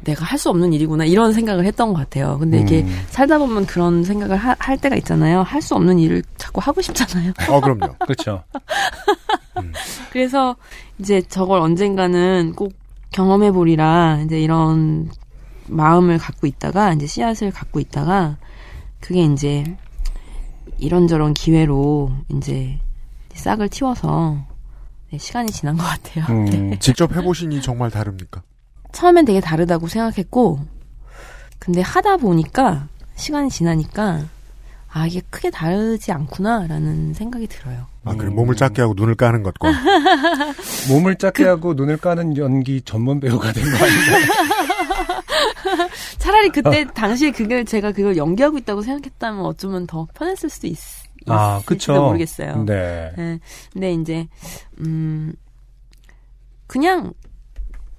내가 할 수 없는 일이구나 이런 생각을 했던 것 같아요. 근데 이게 음. 살다 보면 그런 생각을 하- 할 때가 있잖아요. 할 수 없는 일을 자꾸 하고 싶잖아요. [LAUGHS] 어 그럼요. 그렇죠. 그래서 이제 저걸 언젠가는 꼭 경험해 보리라 이제 이런 마음을 갖고 있다가 이제 씨앗을 갖고 있다가 그게 이제 이런저런 기회로 이제 싹을 틔워서 네, 시간이 지난 것 같아요. 음. [LAUGHS] 네. 직접 해보시니 정말 다릅니까? 처음엔 되게 다르다고 생각했고, 근데 하다 보니까, 시간이 지나니까, 아, 이게 크게 다르지 않구나라는 생각이 들어요. 아, 그래 몸을 작게 하고 눈을 까는 것과 [LAUGHS] 몸을 작게 하고 눈을 까는 연기 전문 배우가 된 거 아닌가요? [LAUGHS] 차라리 그때 당시에 그걸 제가 그걸 연기하고 있다고 생각했다면 어쩌면 더 편했을 수도 있, 아, 있을지도 그쵸. 모르겠어요. 네. 네. 근데 이제 음 그냥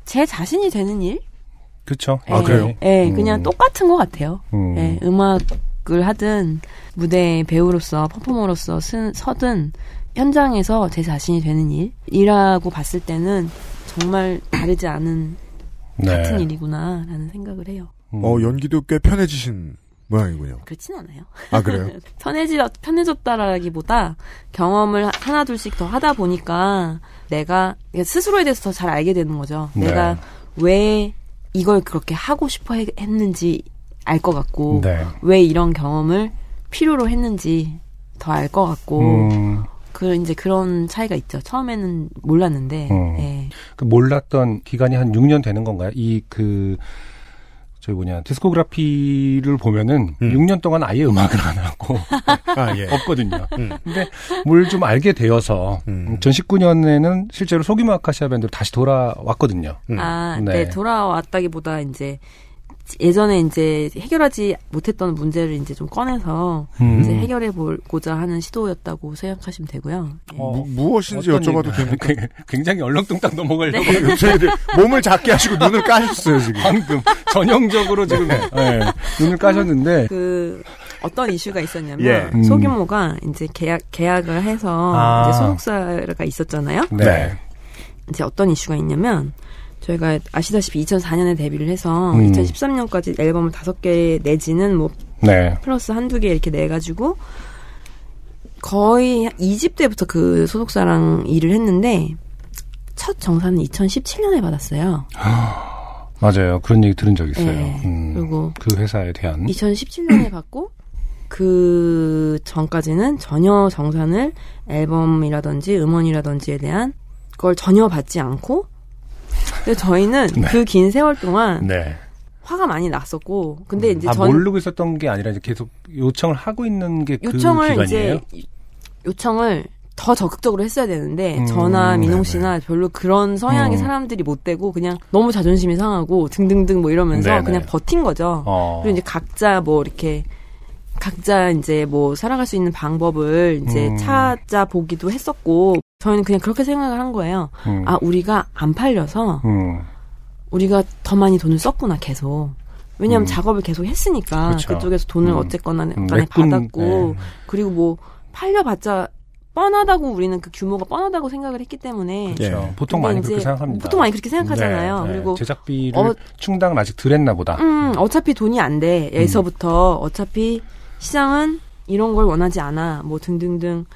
제 자신이 되는 일? 그쵸. 아, 예, 그래요? 예, 음. 그냥 똑같은 것 같아요. 음. 예, 음악을 하든 무대 배우로서 퍼포머로서 쓴, 서든 현장에서 제 자신이 되는 일 이라고 봤을 때는 정말 다르지 않은 네. 같은 일이구나라는 생각을 해요. 음. 어 연기도 꽤 편해지신 모양이군요. 그렇진 않아요. 아 그래요? [LAUGHS] 편해지, 편해졌다라기보다 경험을 하나 둘씩 더 하다 보니까 내가 스스로에 대해서 더 잘 알게 되는 거죠. 네. 내가 왜 이걸 그렇게 하고 싶어 해- 했는지 알 것 같고, 네. 왜 이런 경험을 필요로 했는지 더 알 것 같고, 음, 그 이제 그런 차이가 있죠. 처음에는 몰랐는데, 음. 예. 그 몰랐던 기간이 한 6년 되는 건가요? 이그 저희 뭐냐 디스코그래피를 보면은 음. 6년 동안 아예 음악을 안 하고 [LAUGHS] 아 예. 없거든요. 음. 근데 뭘 좀 알게 되어서 음. 2019년에는 실제로 소규모 아카시아 밴드로 다시 돌아왔거든요. 음. 아, 네. 네. 돌아왔다기보다 이제 예전에 이제 해결하지 못했던 문제를 이제 좀 꺼내서 음. 이제 해결해 보고자 하는 시도였다고 생각하시면 되고요. 예. 어, 무, 무엇인지 어떤 여쭤봐도 됩니까? [LAUGHS] 그- 굉장히 얼렁뚱땅 넘어가려고 저희들 몸을 작게 하시고 눈을 까셨어요 지금. 방금 전형적으로 지금 네, 눈을 까셨는데 그 어떤 이슈가 있었냐면 예. 음. 소규모가 이제 계약 계약을 해서 아. 이제 소속사가 있었잖아요. 네. 이제 어떤 이슈가 있냐면 저희가 아시다시피 2004년에 데뷔를 해서 음. 2013년까지 앨범을 다섯 개 내지는 뭐 네. 플러스 한두 개 이렇게 내 가지고 거의 2집 때부터 그 소속사랑 일을 했는데 첫 정산은 2017년에 받았어요. [GASPS] 맞아요. 그런 얘기 들은 적 있어요. 네. 음, 그리고 그 회사에 대한 2017년에 [CLEARS THROAT] 받고 그 전까지는 전혀 정산을 앨범이라든지 음원이라든지에 대한 걸 전혀 받지 않고 근데 저희는 네. 그긴 세월 동안 네. 화가 많이 났었고 근데 이제 아, 전 모르고 있었던 게 아니라 이제 계속 요청을 하고 있는 게그 요청을 기간이에요. 이제 요청을 더 적극적으로 했어야 되는데 음, 저나 민홍 네네. 씨나 별로 그런 성향의 음. 사람들이 못 되고 그냥 너무 자존심이 상하고 등등등 뭐 이러면서 네네. 그냥 버틴 거죠. 어. 그리고 이제 각자 뭐 이렇게 각자 이제 뭐 살아갈 수 있는 방법을 이제 음. 찾아 보기도 했었고 저희는 그냥 그렇게 생각을 한 거예요. 음. 아 우리가 안 팔려서 음. 우리가 더 많이 돈을 썼구나 계속. 왜냐하면 음. 작업을 계속 했으니까 그렇죠. 그쪽에서 돈을 음. 어쨌거나 음, 간에 메꾼, 받았고 네. 그리고 뭐 팔려봤자 뻔하다고 우리는 그 규모가 뻔하다고 생각을 했기 때문에 그렇죠. 보통 근데 많이 그렇게 생각합니다. 보통 많이 그렇게 생각하잖아요. 네, 네. 그리고 제작비를 어- 충당을 아직 덜 했나 보다. 음, 어차피 돈이 안 돼. 에서부터 어차피 시장은 이런 걸 원하지 않아. 뭐 등등등.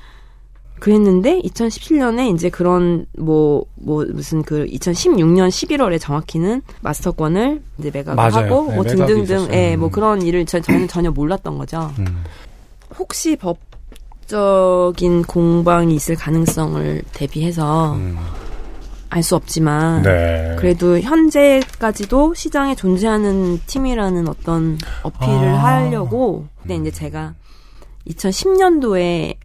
그랬는데 2017년에 이제 그런 뭐뭐 무슨 그 2016년 11월에 정확히는 마스터권을 이제 매각을 맞아요. 하고 네, 뭐 등등등. 예, 음. 뭐 그런 일을 저, 저희는 전혀 몰랐던 거죠. 음. 혹시 법적인 공방이 있을 가능성을 대비해서 음. 알수 없지만 네. 그래도 현재까지도 시장에 존재하는 팀이라는 어떤 어필을 아. 하려고 근데 이제 제가 2010년도에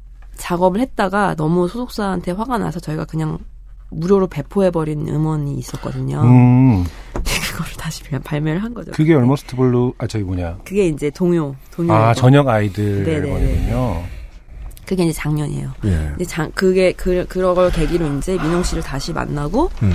작업을 했다가 너무 소속사한테 화가 나서 저희가 그냥 무료로 배포해버린 음원이 있었거든요. 음. [LAUGHS] 그거를 다시 그냥 발매를 한 거죠. 그게 Almost Blue 아 저기 뭐냐. 그게 이제 동요, 동요. 아. 저녁 아이들. 앨범이군요. 그게 이제 작년이에요. 예. 근데 장, 그게 그 그런 걸 계기로 이제 민홍 씨를 다시 만나고 음.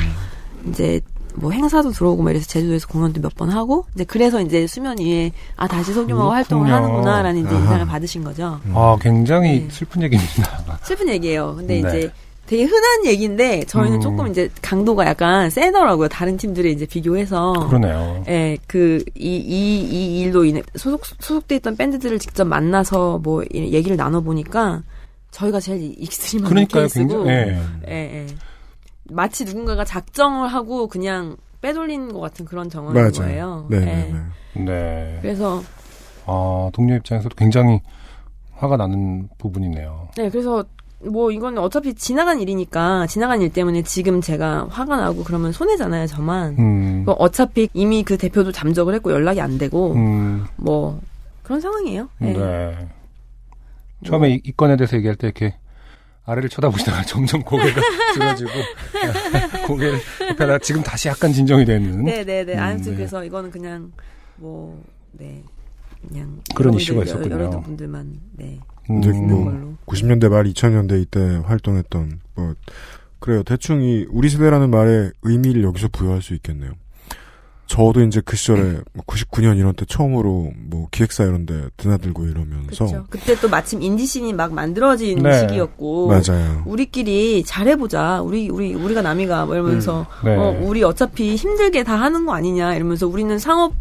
이제 뭐 행사도 들어오고 막 이래서 제주도에서 공연도 몇 번 하고 이제 그래서 이제 수면 위에 아 다시 소규모 활동을. 하는구나라는 이제 아하. 인상을 받으신 거죠. 아, 굉장히 네. 슬픈 얘기입니다. [LAUGHS] 슬픈 얘기예요. 근데 네. 이제 되게 흔한 얘기인데 저희는 음. 조금 이제 강도가 약간 세더라고요. 다른 팀들에 이제 비교해서. 그러네요. 예, 그, 이, 이, 이 일로 인해, 소속, 소속돼 있던 밴드들을 직접 만나서 뭐, 이- 얘기를 나눠 보니까, 저희가 제일 extreme한 그러니까요, 케이스고, 굉장히. 예. 예, 예. 마치 누군가가 작정을 하고 그냥 빼돌린 것 같은 그런 정황인 맞아요. 거예요. 네, 예. 네, 네. 네. 그래서, 아, 동료 입장에서도 굉장히 화가 나는 부분이네요. 네, 그래서 뭐 이건 어차피 지나간 일이니까 지나간 일 때문에 지금 제가 화가 나고 그러면 손해잖아요, 저만. 음, 뭐 어차피 이미 그 대표도 잠적을 했고 연락이 안 되고 음, 뭐 그런 상황이에요. 네. 네. 처음에 이, 이 건에 대해서 얘기할 때 이렇게 아래를 쳐다보시다가 [LAUGHS] 점점 고개가 [LAUGHS] 들어지고 [LAUGHS] 고개를 옆에다 지금 다시 약간 진정이 되는 네, 네, 네. 음, 아무튼 네. 그래서 이거는 그냥 뭐 네. 그냥 그런 이슈가 있었군요. 여러, 분들만 네. 음, 뭐 걸로. 90년대 말 2000년대 이때 활동했던 뭐 그래요. 대충 이 우리 세대라는 말에 의미를 여기서 부여할 수 있겠네요. 저도 이제 그 시절에 뭐 99년 이런 때 처음으로 뭐 기획사 이런 데 드나들고 이러면서 그렇죠. 그때 또 마침 인디 scene이 막 만들어진 네. 시기였고 맞아요. 우리끼리 잘해 보자. 우리 우리 우리가 남이가 뭐 이러면서 네. 어, 우리 어차피 힘들게 다 하는 거 아니냐 이러면서 우리는 상업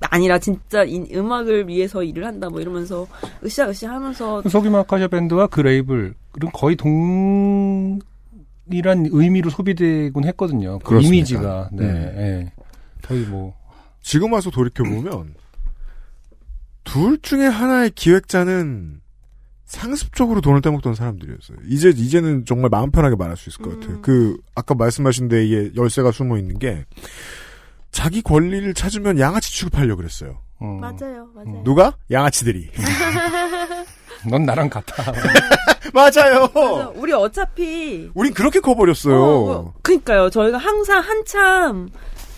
아니라 진짜 인- 음악을 위해서 일을 한다 뭐 이러면서 으쌰으쌰 하면서 소규모 아카시아 밴드와 그 레이블은 거의 동일한 의미로 소비되곤 했거든요. 그 그렇습니다. 이미지가 네, 음. 예. 거의 뭐 지금 와서 돌이켜 보면 둘 중에 하나의 기획자는 상습적으로 돈을 떼먹던 사람들이었어요. 이제 이제는 정말 마음 편하게 말할 수 있을 것 같아요. 음. 그 아까 말씀하신 데에 열쇠가 숨어 있는 게 자기 권리를 찾으면 양아치 취급하려 고 그랬어요. 음, 맞아요, 맞아요. 누가? 양아치들이. [LAUGHS] 넌 나랑 같아. [LAUGHS] 맞아요. 그래서 우리 어차피 우린 그렇게 커버렸어요. 어, 뭐, 그니까요. 저희가 항상 한참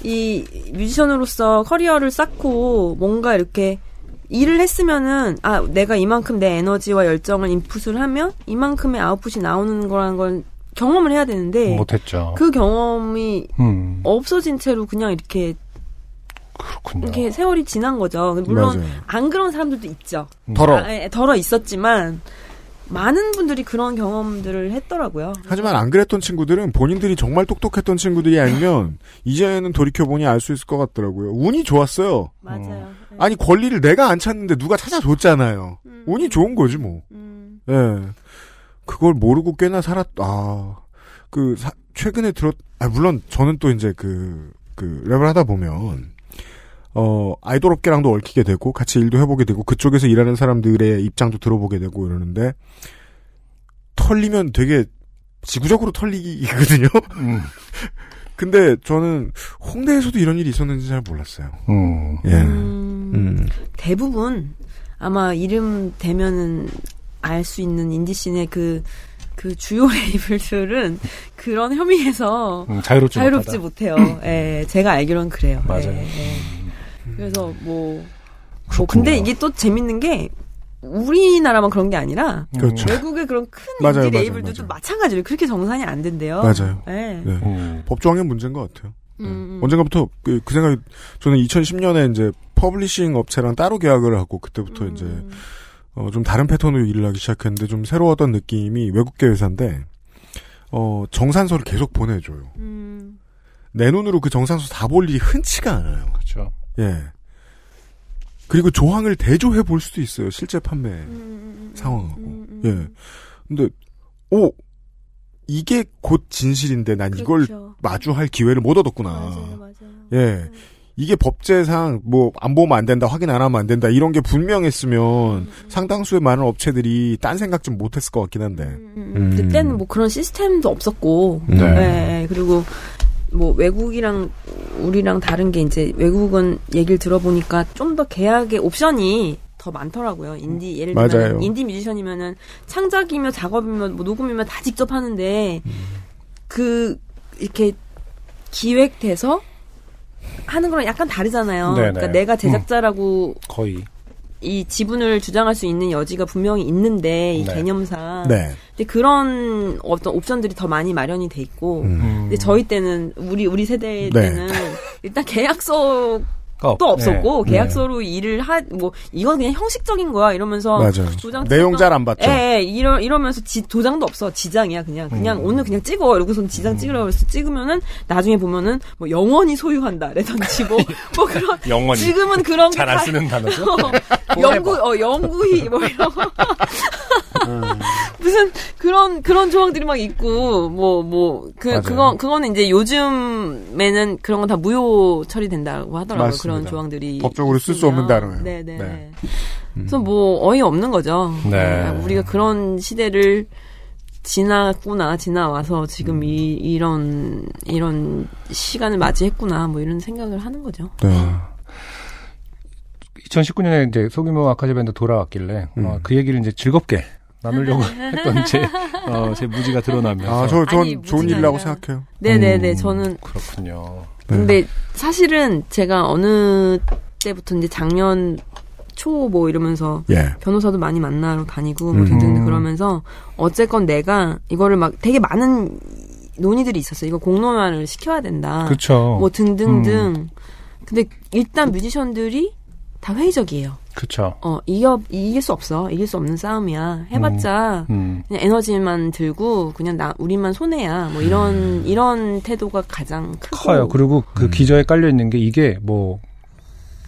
이 뮤지션으로서 커리어를 쌓고 뭔가 이렇게 일을 했으면은 아 내가 이만큼 내 에너지와 열정을 인풋을 하면 이만큼의 아웃풋이 나오는 거라는 걸 경험을 해야 되는데 못했죠. 그 경험이 음, 없어진 채로 그냥 이렇게 그렇군요. 이렇게 세월이 지난 거죠. 물론 맞아요. 안 그런 사람들도 있죠. 덜어. 아, 예, 덜어 있었지만 많은 분들이 그런 경험들을 했더라고요. 하지만 안 그랬던 친구들은 본인들이 정말 똑똑했던 친구들이 아니면 이제는 돌이켜보니 알 수 있을 것 같더라고요. 운이 좋았어요. 맞아요. 예. 아니 권리를 내가 안 찾는데 누가 찾아줬잖아요. 음. 운이 좋은 거지 뭐. 음. 예. 그걸 모르고 꽤나 살았. 아. 그 사- 최근에 들었. 아 물론 저는 또 이제 그그 랩을 하다 보면 어 아이돌 업계랑도 얽히게 되고 같이 일도 해보게 되고 그쪽에서 일하는 사람들의 입장도 들어보게 되고 이러는데 털리면 되게 지구적으로 털리거든요. 음, [LAUGHS] 근데 저는 홍대에서도 이런 일이 있었는지 잘 몰랐어요. 음. 예. 음, 음. 대부분 아마 이름 대면은 알 수 있는 인디씬의 그, 그 주요 [LAUGHS] 레이블들은 그런 혐의에서 음, 자유롭지, 자유롭지. 못해요. 예, 제가 알기로는 그래요. 맞아요. 예, 예. 그래서 뭐, 뭐. 근데 이게 또 재밌는 게 우리나라만 그런 게 아니라 그렇죠. 외국의 그런 큰 맞아요, 인디 레이블들도 맞아요. 마찬가지로 그렇게 정산이 안 된대요. 맞아요. 예. 네. 음. 법조항의 문제인 것 같아요. 음, 음. 언젠가부터 그, 그 생각이 저는 2010년에 이제 publishing 업체랑 따로 계약을 하고 그때부터 이제 음. 어, 좀 다른 패턴으로 일을 하기 시작했는데 좀 새로웠던 느낌이 외국계 회사인데 어, 정산서를 계속 보내줘요. 음. 내 눈으로 그 정산서 다 볼 일이 흔치가 않아요. 그렇죠. 예. 그리고 조항을 대조해 볼 수도 있어요. 실제 판매 음. 상황하고. 음, 음. 예. 근데 오 이게 곧 진실인데 난 이걸 그렇죠. 마주할 기회를 못 얻었구나. 맞아요, 맞아요. 예. 이게 법제상 뭐 안 보면 안 된다, 확인 안 하면 안 된다 이런 게 분명했으면 상당수의 많은 업체들이 딴 생각 좀 못했을 것 같긴 한데. 음, 음. 그때는 뭐 그런 시스템도 없었고, 네. 예, 그리고 뭐 외국이랑 우리랑 다른 게 이제 외국은 얘기를 들어보니까 좀 더 계약의 옵션이 더 많더라고요. 인디 예를 맞아요. 들면 인디 뮤지션이면은 창작이며 작업이며 뭐 녹음이며 다 직접 하는데 그 이렇게 기획돼서 하는 거랑 약간 다르잖아요. 네네. 그러니까 내가 제작자라고 거의. 이 지분을 주장할 수 있는 여지가 분명히 있는데 이 네. 개념상 네. 근데 그런 어떤 옵션들이 더 많이 마련이 돼 있고 음. 근데 저희 때는 우리 우리 세대 네. 때는 [LAUGHS] 일단 계약서 없- 없었고 네. 계약서로 일을 하뭐 이건 그냥 형식적인 거야 이러면서 맞아요. 도장 내용 잘 안 봤죠. 예, 예, 이러 이러면서 지, 도장도 없어 지장이야 그냥 그냥 음. 오늘 그냥 찍어 이러고선 지장 찍으라고 해서 찍으면은 나중에 보면은 뭐 영원히 소유한다라든지 뭐, [LAUGHS] 뭐 그런 영원히. 지금은 그런 잘안 다- 쓰는 [LAUGHS] 단어죠? 영구 어 [LAUGHS] 영구히 뭐 이런 [LAUGHS] 무슨 그런 그런 조항들이 막 있고 뭐 뭐 그. 그거 그거는 이제 요즘에는 그런 건 다 무효 처리된다고 하더라고요. 맞습니다. 그런 조항들이 법적으로 쓸 수. 없는 단어예요. 네네. 네. 그래서 뭐 어이 없는 거죠. 네. 우리가 그런 시대를 지났구나 지나와서 지금 이 이런 이런 시간을 맞이했구나 뭐 이런 생각을 하는 거죠. 네. 2019년에 이제 소규모 아카지 밴드 돌아왔길래 음. 어, 그 얘기를 이제 즐겁게 나누려고 [LAUGHS] 했던 제, 어, 제 무지가 드러나면서 아, 저, 전 아니, 좋은 일이라고 아니라- 생각해요. 네네네 음, 저는 그렇군요. 네. 근데 사실은 제가 어느 때부터 이제 작년 초 뭐 이러면서 예. 변호사도 많이 만나러 다니고 음. 뭐 등등 그러면서 어쨌건 내가 이거를 막 되게 많은 논의들이 있었어요. 이거 공론화를 시켜야 된다. 그쵸. 뭐 등등등. 근데 일단 뮤지션들이 다 회의적이에요. 그쵸. 어 이겨 이길 수 없어. 이길 수 없는 싸움이야. 해봤자 음. 그냥 에너지만 들고 그냥 나 우리만 손해야. 뭐 이런 이런 태도가 가장 크고 커요. 그리고 그 음. 기저에 깔려 있는 게 이게 뭐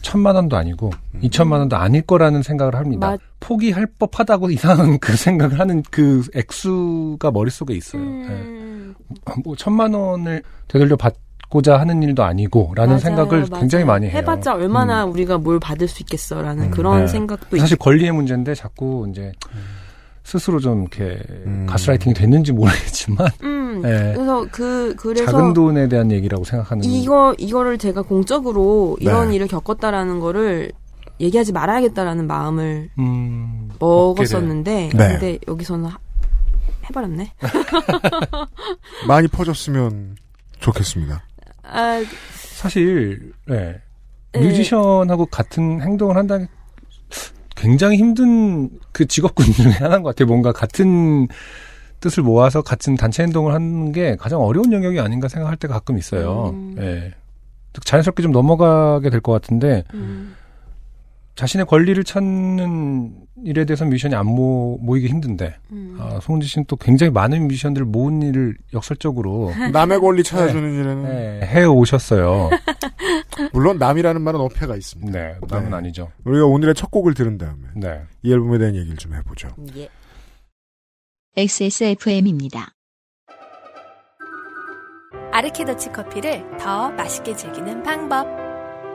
천만 원도 아니고 이천만 원도 아닐 거라는 생각을 합니다. 맞- 포기할 법하다고 이상한 [LAUGHS] 그 생각을 하는 그 액수가 머릿속에 있어요. 음, 예. 뭐 천만 원을 되돌려 받 고자 하는 일도 아니고라는 맞아요, 생각을 맞아요. 굉장히 많이 해요. 해봤자 얼마나 음. 우리가 뭘 받을 수 있겠어라는 음, 그런 네. 생각도 사실 권리의 문제인데 자꾸 이제 스스로 좀 이렇게 음. 가스라이팅이 됐는지 모르겠지만 [LAUGHS] 음, 네. 그래서 그 그래서 작은 돈에 대한 얘기라고 생각하는 이거 이거를 제가 공적으로 이런 네. 일을 겪었다라는 거를 얘기하지 말아야겠다라는 마음을 음, 먹었었는데 네. 근데 여기서는 하- 해버렸네. [LAUGHS] 많이 퍼졌으면 좋겠습니다. 아, 사실 네. 네. 뮤지션하고 같은 행동을 한다는 게 굉장히 힘든 그 직업군 중에 하나인 것 같아요. 뭔가 같은 뜻을 모아서 같은 단체 행동을 하는 게 가장 어려운 영역이 아닌가 생각할 때가 가끔 있어요. 음. 예. 자연스럽게 좀 넘어가게 될 것 같은데 음, 자신의 권리를 찾는 일에 대해서 뮤지션이 안 모, 모이기 힘든데 음. 아, 송은지 씨는 또 굉장히 많은 뮤지션들을 모은 일을 역설적으로 [LAUGHS] 남의 권리 찾아주는 일에는 예, 해 오셨어요. [LAUGHS] 물론 남이라는 말은 어폐가 있습니다. 네, 남은 네. 아니죠. 우리가 오늘의 첫 곡을 들은 다음에 네. 이 앨범에 대한 얘기를 좀 해보죠. 예. XSFM입니다. 아르케더치 커피를 더 맛있게 즐기는 방법.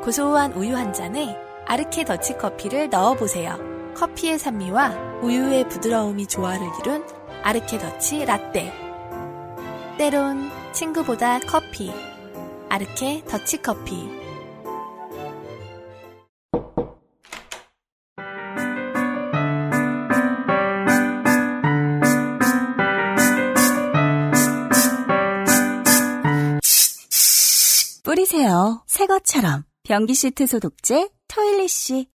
고소한 우유 한 잔에 아르케 더치 커피를 넣어보세요. 커피의 산미와 우유의 부드러움이 조화를 이룬 아르케 더치 라떼. 때론 친구보다 커피. 아르케 더치 커피. 뿌리세요. 새 것처럼. 변기 시트 소독제 토일리쉬.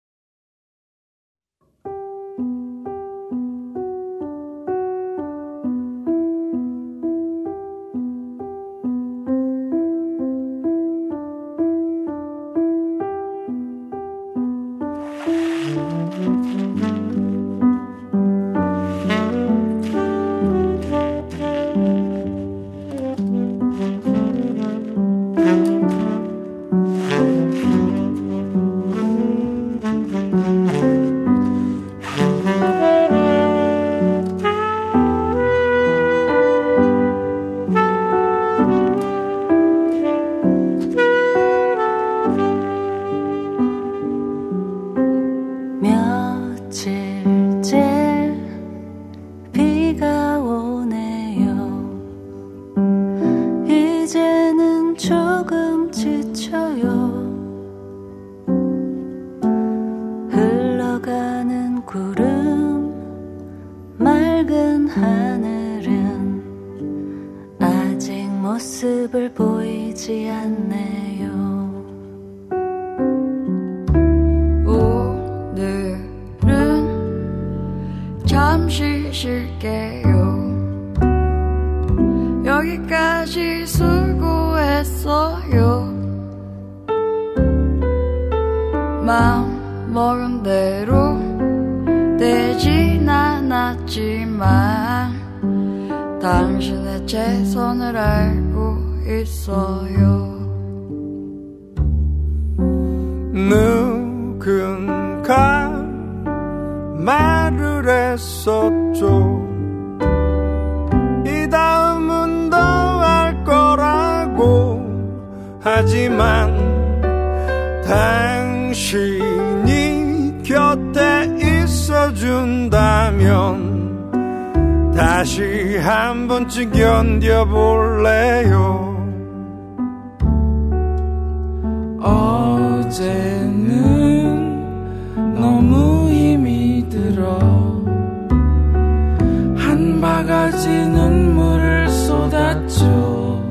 바가지 눈물을 쏟았죠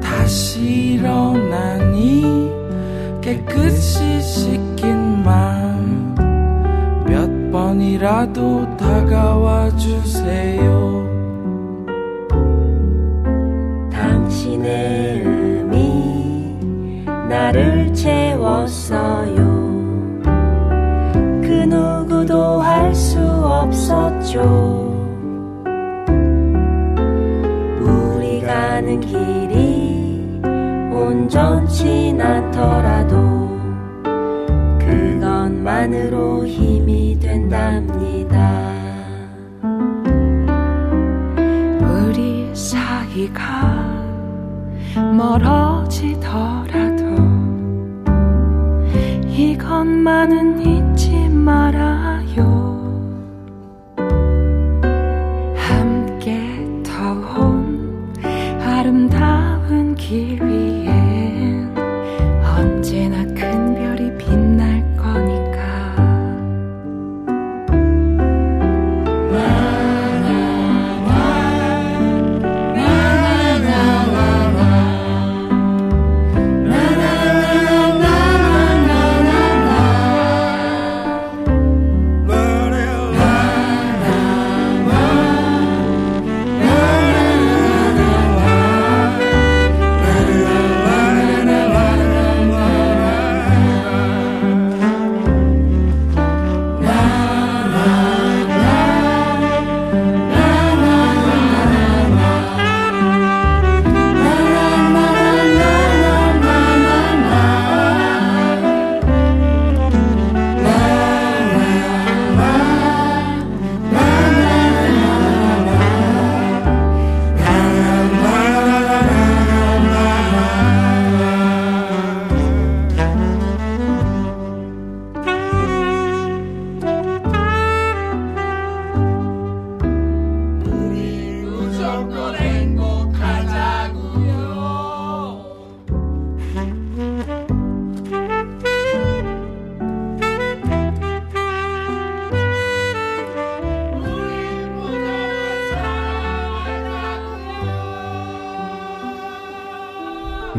다시 일어나니 깨끗이 씻긴 마음 몇 번이라도 다가와 주세요 당신의 음이 나를 채웠어요. 없었죠. 우리 가는 길이 온전치 않더라도 그것만으로 힘이 된답니다. 우리 사이가 멀어지더라도 이것만은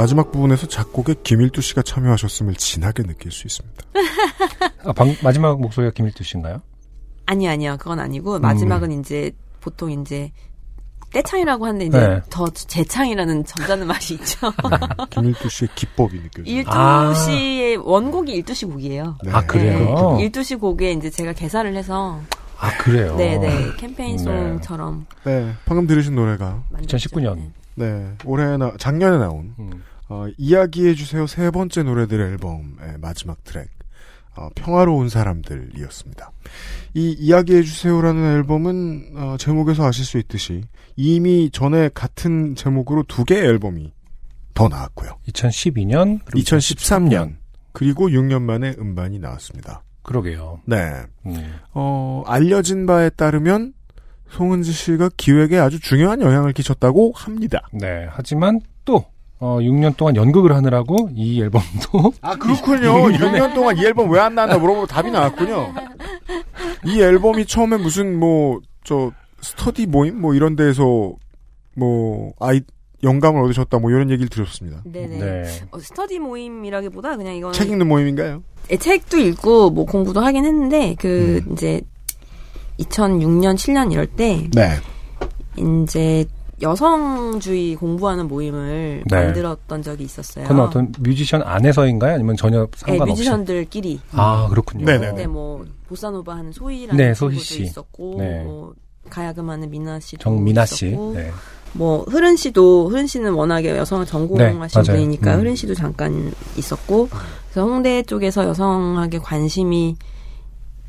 마지막 부분에서 작곡에 김일두 씨가 참여하셨음을 진하게 느낄 수 있습니다. 아, 방- 마지막 목소리가 김일두 씨인가요? 아니 아니요 그건 아니고 마지막은 이제 보통 이제 떼창이라고 하는데 이제 네. 더 재창이라는 점잖은 말이 있죠. 김일두 씨의 기법이 느껴져요. 일두 아. 씨의 원곡이 일두 씨 곡이에요. 네. 아, 그래요? 일두 씨 곡에 이제 제가 개사를 해서 아, 그래요? 네네 캠페인송처럼 네, 방금 들으신 노래가 2019년. 네, 올해 나 작년에 나온 음. 어, 이야기해 주세요 세 번째 노래들 앨범의 마지막 트랙 어, 평화로운 사람들이었습니다. 이 이야기해 주세요라는 앨범은 어, 제목에서 아실 수 있듯이 이미 전에 같은 제목으로 두 개의 앨범이 더 나왔고요. 2012년, 2013년 그리고 6년 만에 음반이 나왔습니다. 그러게요. 네. 음. 어, 알려진 바에 따르면 송은지 씨가 기획에 아주 중요한 영향을 끼쳤다고 합니다. 네. 하지만 또, 어, 6년 동안 연극을 하느라고 이 앨범도. [LAUGHS] 아, 그렇군요. 6년 동안 이 앨범 왜 안 나왔나 물어보고 답이 나왔군요. 이 앨범이 처음에 무슨 뭐, 저, 스터디 모임? 뭐 이런 데에서 뭐, 아이, 영감을 얻으셨다 뭐 이런 얘기를 들었습니다. 네네 네. 어, 스터디 모임이라기보다 그냥 이거는 책 읽는 모임인가요? 예, 책도 읽고 뭐 공부도 하긴 했는데 그 음. 이제 2006년 7년 이럴 때 네. 이제 여성주의 공부하는 모임을 네. 만들었던 적이 있었어요. 그건 어떤 뮤지션 안에서인가요? 아니면 전혀 네, 상관없이? 뮤지션들끼리. 아, 그렇군요. 네네네. 그때 뭐 보사노바 하는 소희라는 네, 소희 친구도 씨. 있었고 네. 뭐 가야금 하는 미나 씨도 정민아 씨. 있었고 네. 뭐 흐른 씨도 흐른 씨는 워낙에 여성을 전공하신 네. 분이니까 음. 흐른 씨도 잠깐 있었고 그래서 홍대 쪽에서 여성에게 관심이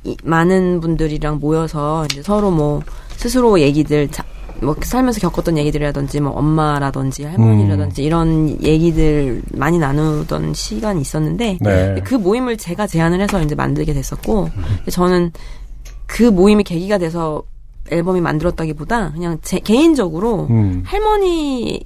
이- 많은 분들이랑 모여서 이제 서로 뭐 스스로 얘기들 자- 뭐 살면서 겪었던 얘기들이라든지 뭐 엄마라든지 할머니라든지 이런 얘기들 많이 나누던 시간이 있었는데 네. 그 모임을 제가 제안을 해서 이제 만들게 됐었고 저는 그 모임이 계기가 돼서 앨범이 만들었다기보다 그냥 제 개인적으로 음. 할머니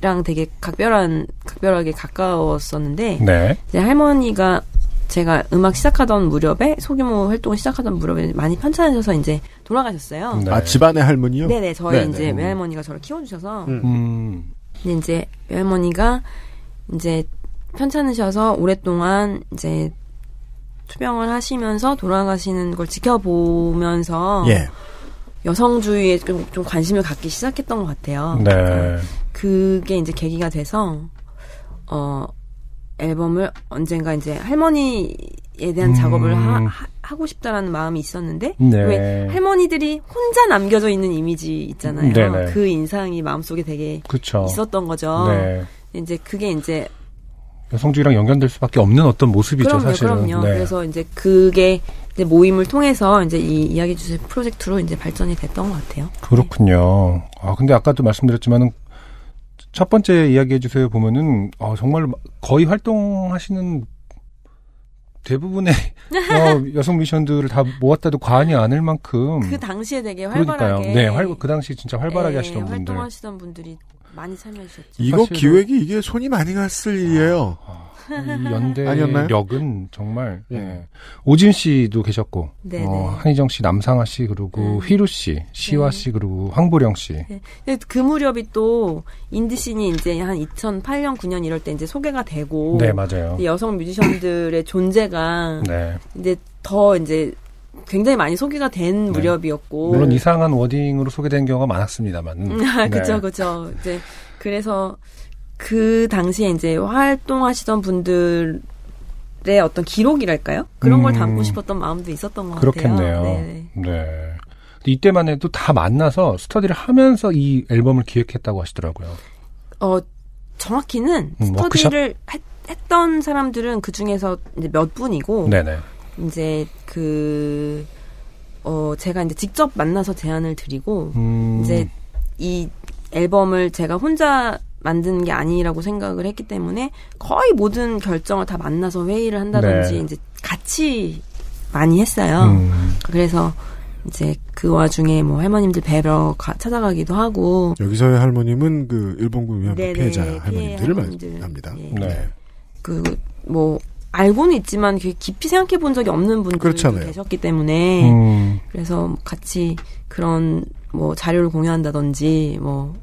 랑 되게 각별한 각별하게 가까웠었는데 네. 이제 할머니가 제가 음악 시작하던 무렵에 소규모 활동을 시작하던 무렵에 많이 편찮으셔서 이제 돌아가셨어요. 네. 아 집안의 할머니요? 네네 저희 네네. 이제 음. 외할머니가 저를 키워주셔서 음. 근데 이제 외할머니가 이제 편찮으셔서 오랫동안 이제 투병을 하시면서 돌아가시는 걸 지켜보면서 예. 여성주의에 좀, 좀 관심을 갖기 시작했던 것 같아요. 네. 그게 이제 계기가 돼서 어 앨범을 언젠가 이제 할머니에 대한 음. 작업을 하, 하, 고 싶다라는 마음이 있었는데 네. 왜 할머니들이 혼자 남겨져 있는 이미지 있잖아요. 네네. 그 인상이 마음속에 되게 그쵸. 있었던 거죠. 네. 이제 그게 이제 여성주의랑 연결될 수밖에 없는 어떤 모습이죠, 그럼요, 사실은. 그럼요. 네. 그래서 이제 그게 이제 모임을 통해서 이제 이 이야기 주제 프로젝트로 이제 발전이 됐던 것 같아요. 그렇군요. 아, 근데 아까도 말씀드렸지만은 첫 번째 이야기해 주세요 보면은 아, 정말 거의 활동하시는 대부분의 [LAUGHS] 어, 여성 뮤지션들을 다 모았다도 과언이 아닐 만큼 그 당시에 되게 그러니까요. 활발하게 네, 활, 그 당시 진짜 활발하게 네, 하시던 분들. 활동하시던 분들이 많이 참여하셨죠. 이거 사실은- 기획이 이게 손이 많이 갔을 일이에요. 이 연대 아니었나요? 력은 정말 예. 예. 오진 씨도 계셨고 네네. 어, 한희정 씨, 남상아 씨 그리고 음. 휘루 씨, 시화 네. 씨 그리고 황보령 씨. 네. 그 무렵이 또 인디 씬이 이제 한 2008년 9년 이럴 때 이제 소개가 되고 네, 맞아요. 이 여성 뮤지션들의 존재가 네. 이제 더 이제 굉장히 많이 소개가 된 네. 무렵이었고 물론 이상한 워딩으로 소개된 경우가 많았습니다만. [LAUGHS] 그죠, 그죠. 이제 그래서 그 당시에 이제 활동하시던 분들의 어떤 기록이랄까요? 그런 걸 음. 담고 싶었던 마음도 있었던 것 그렇겠네요. 같아요. 네. 네. 근데 이때만 해도 다 만나서 스터디를 하면서 이 앨범을 기획했다고 하시더라고요. 어 정확히는 음, 워크숍? 스터디를 했, 했던 사람들은 그 중에서 이제 몇 분이고 네네. 이제 그 어, 제가 이제 직접 만나서 제안을 드리고, 음, 이제 이 앨범을 제가 혼자 만든 게 아니라고 생각을 했기 때문에 거의 모든 결정을 다 만나서 회의를 한다든지 네. 이제 같이 많이 했어요. 음, 그래서 이제 그 와중에 뭐 할머님들 뵈러 가- 찾아가기도 하고 여기서의 할머님은 그 일본군 위안부 피해자 피해 할머님들을 할머님들. 말합니다. 예. 네. 그뭐 알고는 있지만 그 깊이 생각해 본 적이 없는 분들도 그렇잖아요. 계셨기 때문에 음, 그래서 같이 그런 뭐 자료를 공유한다든지 뭐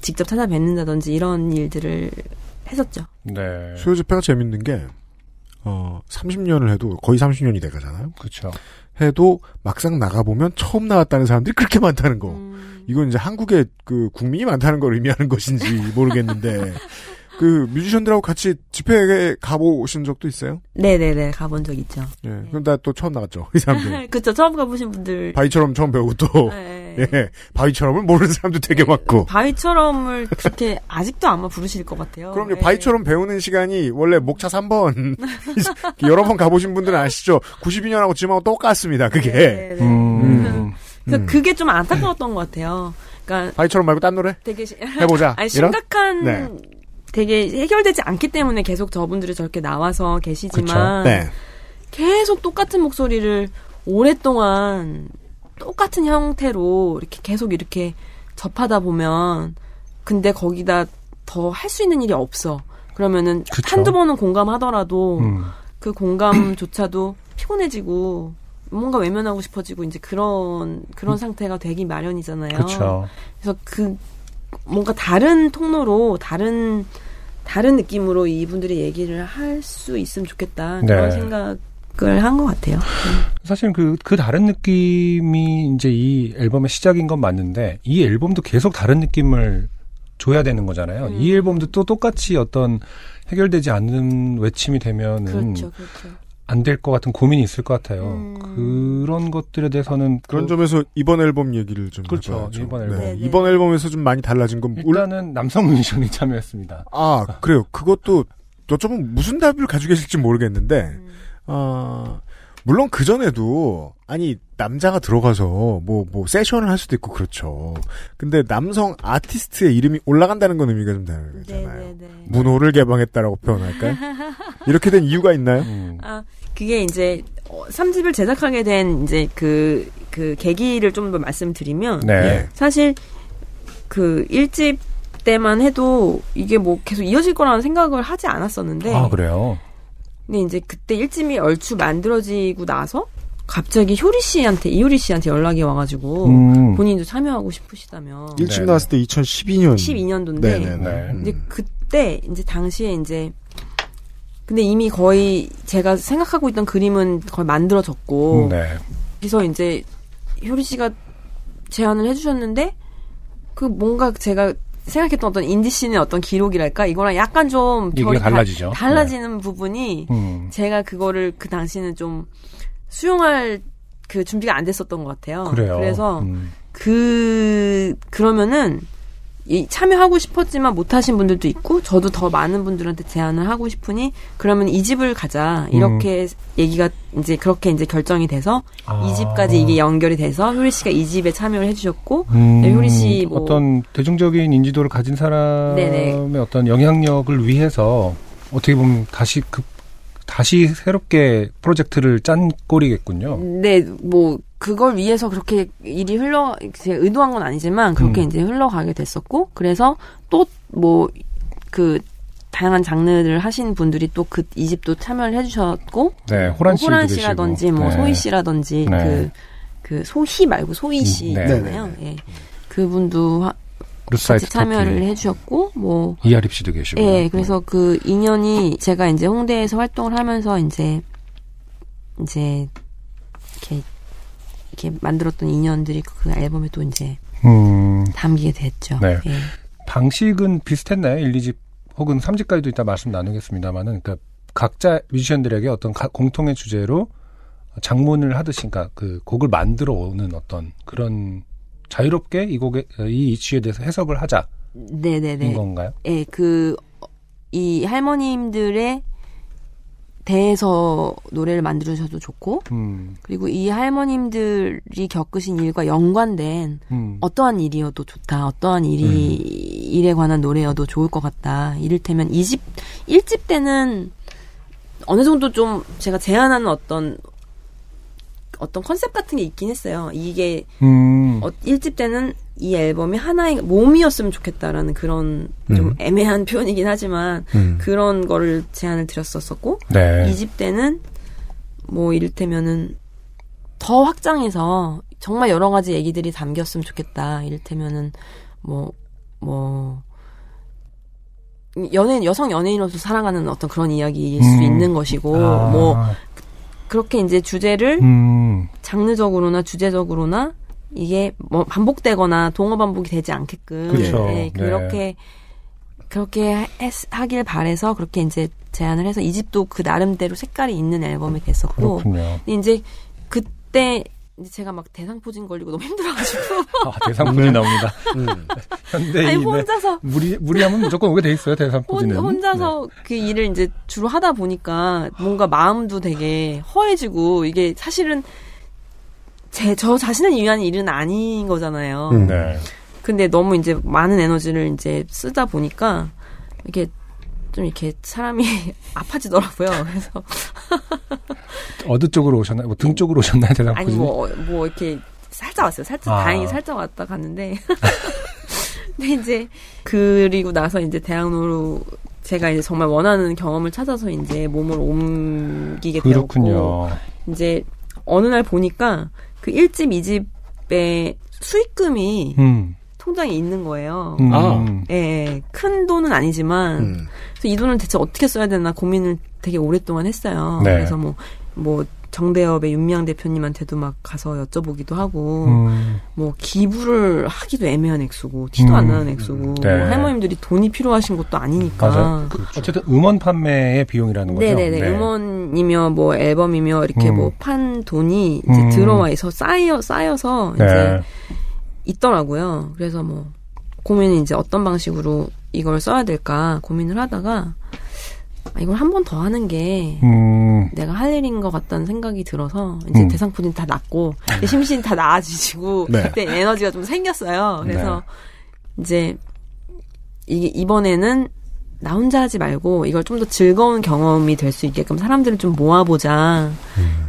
직접 찾아뵙는다든지 이런 일들을 했었죠. 네. 수요 집회가 재밌는 게, 어, 30년을 해도, 거의 30년이 돼 가잖아요? 그렇죠. 해도 막상 나가 보면 처음 나왔다는 사람들이 그렇게 많다는 거. 음. 이건 이제 한국의 그 국민이 많다는 걸 의미하는 것인지 모르겠는데, [LAUGHS] 그 뮤지션들하고 같이 집회에 가보신 적도 있어요? 네네네 가본 적 있죠. 예. 그럼 나 또 처음 나갔죠. 이 사람들. [LAUGHS] 그쵸 처음 가보신 분들 바위처럼 처음 배우고 또, 네. [LAUGHS] 예. 바위처럼을 모르는 사람도 되게 많고. 바위처럼을 그렇게 아직도 아마 부르실 것 같아요. 그럼요. 네. 바위처럼 배우는 시간이 원래 목차 3번. [LAUGHS] 여러 번 가보신 분들은 아시죠? 92년하고 지금하고 똑같습니다. 그게. 네, 네. 음, 그래서 음. 그게 좀 안타까웠던 것 같아요. 그러니까 바위처럼 말고 딴 노래? 되게 시- 해보자. 아니? 심각한 네. 되게 해결되지 않기 때문에 계속 저분들이 저렇게 나와서 계시지만 네. 계속 똑같은 목소리를 오랫동안 똑같은 형태로 이렇게 계속 이렇게 접하다 보면 근데 거기다 더 할 수 있는 일이 없어. 그러면은 그쵸. 한두 번은 공감하더라도 음. 그 공감조차도 [CLEARS THROAT] 피곤해지고 뭔가 외면하고 싶어지고 이제 그런 그런 상태가 되기 마련이잖아요. 그렇죠. 그래서 그 뭔가 다른 통로로 다른 다른 느낌으로 이분들이 얘기를 할 수 있으면 좋겠다 그런 네. 생각을 한 것 같아요. 사실 그, 그 다른 느낌이 이제 이 앨범의 시작인 건 맞는데, 이 앨범도 계속 다른 느낌을 줘야 되는 거잖아요. 음. 이 앨범도 또 똑같이 어떤 해결되지 않는 외침이 되면은 그렇죠, 그렇죠. 안 될 것 같은 고민이 있을 것 같아요. 음. 그런 것들에 대해서는 그런 또 점에서 이번 앨범 얘기를 좀 그렇죠. 해봐야죠. 이번 앨범. 네, 네. 이번 앨범에서 좀 많이 달라진 건 올- 일단은 남성 뮤지션이 참여했습니다. 아 그래요. 그것도 여쭤보면 무슨 답을 가지고 계실지 모르겠는데 음. 아 물론 그 전에도 아니 남자가 들어가서 뭐, 뭐, 세션을 할 수도 있고 그렇죠. 근데 남성 아티스트의 이름이 올라간다는 건 의미가 좀 다르잖아요. 네네네. 문호를 개방했다라고 표현할까요? 이렇게 된 이유가 있나요? 음. 아, 그게 이제 어, 3집을 제작하게 된 이제 그, 그 계기를 좀 더 말씀드리면 네. 사실 그 1집 때만 해도 이게 뭐 계속 이어질 거라는 생각을 하지 않았었는데 아, 그래요? 근데 이제 그때 1집이 얼추 만들어지고 나서 갑자기 효리 씨한테 이효리 씨한테 연락이 와가지고 음. 본인도 참여하고 싶으시다며 1집 나왔을 때 2012년. 12년도인데 네네네. 이제 그때 이제 당시에 이제 근데 이미 거의 제가 생각하고 있던 그림은 거의 만들어졌고 네. 그래서 이제 효리 씨가 제안을 해주셨는데 그 뭔가 제가 생각했던 어떤 인디 씬의 어떤 기록이랄까 이거랑 약간 좀 결이 다- 달라지죠. 달라지는 부분이 음. 제가 그거를 그 당시는 좀 수용할 그 준비가 안 됐었던 것 같아요. 그래요. 래서 음. 그 그러면은 이 참여하고 싶었지만 못하신 분들도 있고 저도 더 많은 분들한테 제안을 하고 싶으니 그러면 이 집을 가자 이렇게 얘기가 이제 그렇게 이제 결정이 돼서 아. 이 집까지 이게 연결이 돼서 효리 씨가 이 집에 참여를 해주셨고 음, 네, 효리 씨 뭐 어떤 대중적인 인지도를 가진 사람의 네네. 어떤 영향력을 위해서 어떻게 보면 다시 그 다시 새롭게 프로젝트를 짠 꼴이겠군요. 네, 뭐 그걸 위해서 그렇게 일이 흘러 제가 의도한 건 아니지만 그렇게 음. 이제 흘러가게 됐었고 그래서 또 뭐 그 다양한 장르를 하신 분들이 또 그 이 집도 참여를 해주셨고 네, 호란 씨도 호란. 씨라든지 뭐 네. 소희 씨라든지 네. 그그 소희 말고 소희 음, 씨잖아요. 예. 그분도 하- 같이 참여를. 해주셨고 뭐 이하립 씨도 계시고. 예, 그래서 그 인연이 제가 이제 홍대에서 활동을 하면서 이제 이제 이렇게 이렇게 만들었던 인연들이 그 앨범에 또 이제 음. 담기게 됐죠. 네. 예. 방식은 비슷했나요? 1, 2집 혹은 3집까지도 이따 말씀 나누겠습니다만은 그러니까 각자 뮤지션들에게 어떤 가- 공통의 주제로 장문을 하듯이 그러니까 그 곡을 만들어 오는 어떤 그런 자유롭게 이 곡에 이 이슈에 대해서 해석을 하자. 네네네. 인 건가요? 예, 그, 이 할머님들의 대해서 노래를 만들으셔도 좋고, 음. 그리고 이 할머님들이 겪으신 일과 연관된 음. 어떠한 일이어도 좋다, 어떠한 일이, 일에 관한 노래여도 좋을 것 같다. 이를테면 이집일집 때는 어느 정도 좀 제가 제안하는 어떤, 어떤 컨셉 같은 게 있긴 했어요. 이게 음. 어, 1집 때는 이 앨범이 하나의 몸이었으면 좋겠다라는 그런 좀 음. 애매한 [LAUGHS] 표현이긴 하지만 음. 그런 거를 제안을 드렸었었고 네. 2집 때는 뭐 이를테면은 더 확장해서 정말 여러 가지 얘기들이 담겼으면 좋겠다. 이를테면은 뭐뭐 연예인 여성 연예인으로서 살아가는 어떤 그런 이야기일 수 음. 있는 것이고 아. 뭐 그렇게 이제 주제를 음. 장르적으로나 주제적으로나 이게 뭐 반복되거나 동어 반복이 되지 않게끔 그렇죠. 예, 네. 그렇게 그렇게 했- 하길 바래서 그렇게 이제 제안을 해서 이 집도 그 나름대로 색깔이 있는 앨범이 됐었고 그렇군요. 이제 그때 이제 제가 막 대상포진 걸리고 너무 힘들어가지고 [LAUGHS] 아, 대상포진 나옵니다. 음. 현대인의 아니, 혼자서- 무리 무리하면 무조건 오게 돼 있어요. 대상포진은. 혼, 혼자서 네. 그 일을 이제 주로 하다 보니까 뭔가 마음도 되게 허해지고 이게 사실은 제 저 자신을 위한 일은 아닌 거잖아요. 음. 네. 근데 너무 이제 많은 에너지를 이제 쓰다 보니까 이렇게 좀 이렇게 사람이 [LAUGHS] 아파지더라고요. 그래서 [LAUGHS] 어느 쪽으로 오셨나요? 뭐 등 쪽으로 오셨나요? 아니 대상포진이? 뭐뭐 이렇게 살짝 왔어요. 살짝 아. 다행히 살짝 왔다 갔는데 [LAUGHS] 근데 이제 그리고 나서 이제 대학로로 제가 이제 정말 원하는 경험을 찾아서 이제 몸을 옮기게 되었고 그렇군요. 이제 어느 날 보니까 그 1집, 2집의 수익금이 음. 통장에 있는 거예요. 음. 아. 예, 예. 큰 돈은 아니지만 음. 그래서 이 돈을 대체 어떻게 써야 되나 고민을 되게 오랫동안 했어요. 네. 그래서 뭐, 뭐, 정대협의 윤미향 대표님한테도 막 가서 여쭤보기도 하고, 음. 뭐, 기부를 하기도 애매한 액수고, 티도 안 음. 나는 액수고, 네. 뭐 할머님들이 돈이 필요하신 것도 아니니까. 맞아요. 그 어쨌든 음원 판매의 비용이라는 거죠. 네네네. 네. 음원이며 뭐 앨범이며 이렇게 음. 뭐판 돈이 이제 음. 들어와 있어 쌓여 쌓여서 네. 이제 있더라고요. 그래서 뭐 고민이 이제 어떤 방식으로 이걸 써야 될까 고민을 하다가 아, 이걸 한 번 더 하는 게 음. 음. 내가 할 일인 것 같다는 생각이 들어서 이제 음. 대상포진 다 낫고 심신 다 나아지시고 [LAUGHS] 네. 그때 에너지가 좀 생겼어요. 그래서 이제 이게 이번에는 나 혼자 하지 말고 이걸 좀 더 즐거운 경험이 될 수 있게끔 사람들을 좀 모아보자.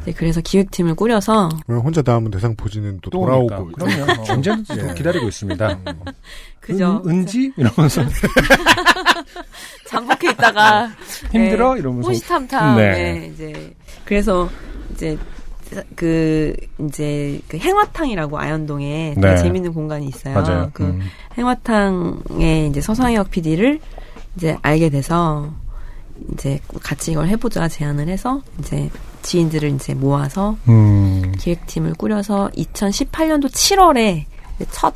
이제 그래서 기획팀을 꾸려서 왜 혼자 다음은 대상 포진은 또 또 돌아오고. 그럼요. [LAUGHS] 어, 언제든지 예. 기다리고 있습니다. [LAUGHS] 그죠. 은, 지 이러면서 [LAUGHS] 잠복해 있다가 힘들어? 네, 이러면서. 호시탐탐 네. 네. 이제 그래서 이제 그 이제 그 행화탕이라고 아현동에 되게 네. 재밌는 공간이 있어요. 맞아요. 그 음. 행화탕에 이제 서상혁 PD를 이제 알게 돼서 이제 같이 이걸 해보자 제안을 해서 이제 지인들을 이제 모아서 음. 기획팀을 꾸려서 2018년도 7월에 첫,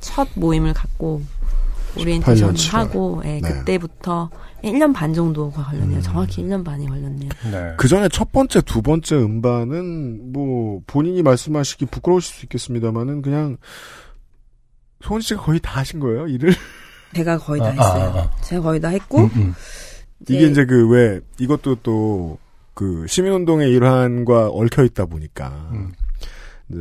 첫 모임을 갖고 오리엔테이션을 7월. 하고, 예, 네. 그때부터 1년 반 정도가 걸렸네요. 음. 정확히 1년 반이 걸렸네요. 네. 그 전에 첫 번째, 두 번째 음반은 뭐 본인이 말씀하시기 부끄러우실 수 있겠습니다만은 그냥 소은 씨가 거의 다 하신 거예요 일을. 제가 거의 다 아, 했어요. 아, 아. 제가 거의 다 했고, 음, 음. 이게 이제 그 왜 이것도 또 그 시민운동의 일환과 얽혀 있다 보니까 음. 이제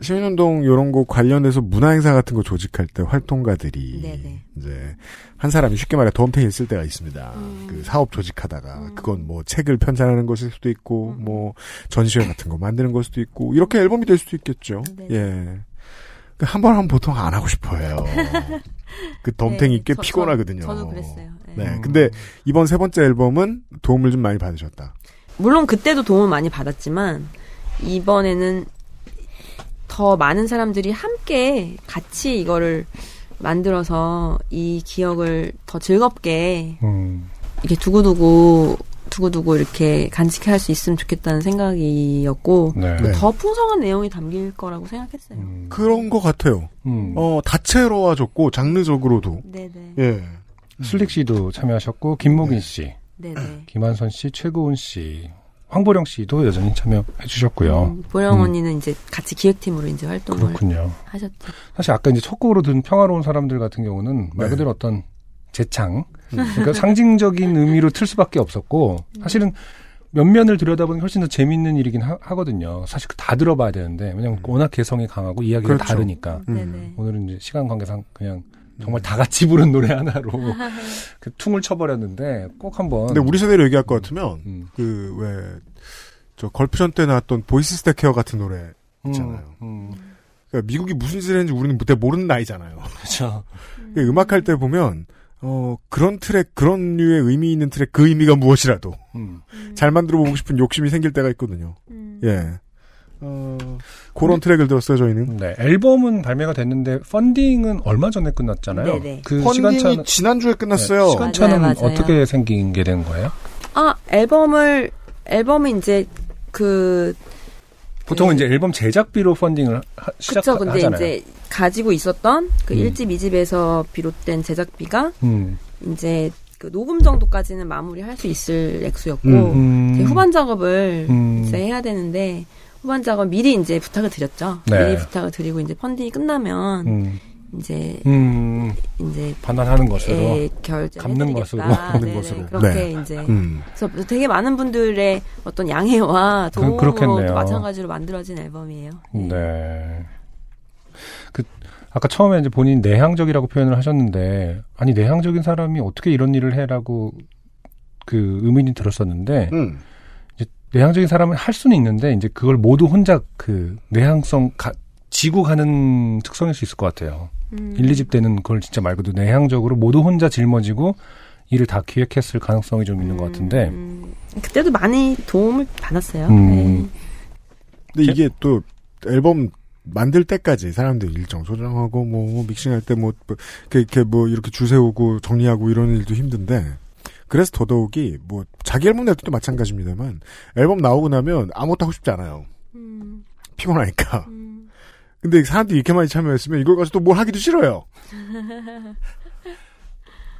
시민운동 이런 거 관련해서 문화행사 같은 거 조직할 때 활동가들이 네네. 이제 한 사람이 쉽게 말해 덤탱이 쓸 때가 있습니다. 음. 그 사업 조직하다가 그건 뭐 책을 편찬하는 것일 수도 있고 음. 뭐 전시회 같은 거 만드는 걸 수도 있고 이렇게 앨범이 될 수도 있겠죠. 네. 예. 한 번 하면 보통 안 하고 싶어해요. 그 덤탱이 [LAUGHS] 네, 꽤 저- 피곤하거든요. 저, 도 그랬어요. 네. 네. 근데 이번 세 번째 앨범은 도움을 좀 많이 받으셨다. 물론 그때도 도움을 많이 받았지만, 이번에는 더 많은 사람들이 함께 같이 이거를 만들어서 이 기억을 더 즐겁게 음. 이렇게 두고두고 두고두고 이렇게 간직해 할수 있으면 좋겠다는 생각이었고 네. 네. 더 풍성한 내용이 담길 거라고 생각했어요. 음. 그런 것 같아요. 음. 어, 다채로워졌고, 장르적으로도. 네네. 예. 슬릭 씨도 참여하셨고 김목인 씨, 네네. [CLEARS THROAT] 김한선 씨, 최고은 씨, 황보령 씨도 여전히 참여해 주셨고요. 음, 보령 음. 언니는 이제 같이 기획팀으로 이제 활동을 그렇군요. 하셨죠. 사실 아까 이제 첫 곡으로 든 평화로운 사람들 같은 경우는 말 네. 그대로 어떤 재창, 그러니까 상징적인 의미로 틀 수밖에 없었고 사실은 면면을 들여다보는 게 훨씬 더 재밌는 일이긴 하, 거든요 사실 다 들어봐야 되는데 왜냐면 워낙 개성이 강하고 이야기가 그렇죠. 다르니까 음. 오늘은 이제 시간 관계상 그냥 정말 다 같이 부른 노래 하나로 [LAUGHS] 그 퉁을 쳐버렸는데 꼭 한번. 근데 우리 세대로 얘기할 것 같으면, 음. 그, 왜, 저 걸프전 때 나왔던 Voices That Care 같은 노래 있잖아요. 음, 그러니까 미국이 무슨 짓을 했는지 우리는 그때 모르는 나이잖아요. 그렇죠. [LAUGHS] 그러니까 음악할 때 보면, 어, 그런 트랙, 그런 류의 의미 있는 트랙, 그 의미가 무엇이라도 음. 잘 만들어 보고 싶은 욕심이 생길 때가 있거든요. 예. 어, 그런 트랙을 들었어요, 저희는. 네, 앨범은 발매가 됐는데 펀딩은 얼마 전에 끝났잖아요. 네네. 그 펀딩이 시간차는 지난주에 끝났어요. 네, 시간차는 맞아요, 맞아요. 어떻게 생긴 게 된 거예요? 아 앨범을 앨범이 이제 그 보통 은 이제 앨범 제작비로 펀딩을 하, 그쵸 시작하잖아요. 근데 이제 가지고 있었던 그 음. 1집 2집에서 비롯된 제작비가 음. 이제 그 녹음 정도까지는 마무리할 수 있을 액수였고 음. 이제 후반 작업을 음. 이제 해야 되는데 후반 작업 미리 이제 부탁을 드렸죠. 네. 미리 부탁을 드리고 이제 펀딩이 끝나면 음. 이제 음. 이제 반환하는 것으로. 예, 결제 갚는 것으로. 갚는 것으로. 그렇게 네. 이제 음. 그래서 되게 많은 분들의 어떤 양해와 그- 도움으로 마찬가지로 만들어진 앨범이에요. 네. 그 아까 처음에 이제 본인 내향적이라고 표현을 하셨는데 아니 내향적인 사람이 어떻게 이런 일을 해라고 그 의문이 들었었는데 음. 이제 내향적인 사람은 할 수는 있는데 이제 그걸 모두 혼자 그 내향성 가, 지고 가는 특성일 수 있을 것 같아요. 음. 1, 2집 때는 그걸 진짜 말 그대로 내향적으로 모두 혼자 짊어지고 일을 다 기획했을 가능성이 좀 있는 것 같은데 음, 그때도 많이 도움을 받았어요. 음. 네. 근데 이게 또 앨범 만들 때까지 사람들 일정 조정하고 뭐 믹싱할 때뭐 이렇게, 이렇게 뭐 이렇게 줄 세우고 정리하고 이런 일도 힘든데 그래서 더더욱이 뭐 자기 앨범 낼 때도 마찬가지입니다만 앨범 나오고 나면 아무것도 하고 싶지 않아요. 음, 피곤하니까. 근데 사람들이 이렇게 많이 참여했으면 이걸 가지고 또뭘 하기도 싫어요. [LAUGHS]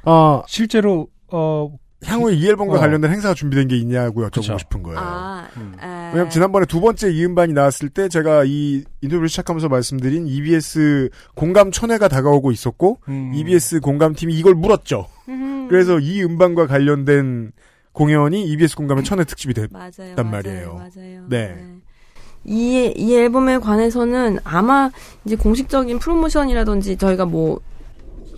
아 실제로 어 향후에 이 앨범과 어. 관련된 행사가 준비된 게 있냐고 여쭤보고 그쵸. 싶은 거예요. 아, 음. 아, 왜냐면 지난번에 두 번째 이음반이 나왔을 때 제가 이 인터뷰를 시작하면서 말씀드린 EBS 공감 천회가 다가오고 있었고 음. EBS 공감팀이 이걸 물었죠. 음, 그래서 이 음반과 관련된 공연이 EBS 공감의 천회 특집이 됐단 맞아요, 말이에요. 맞아요. 네. 이, 이 앨범에 관해서는 아마 이제 공식적인 프로모션이라든지 저희가 뭐,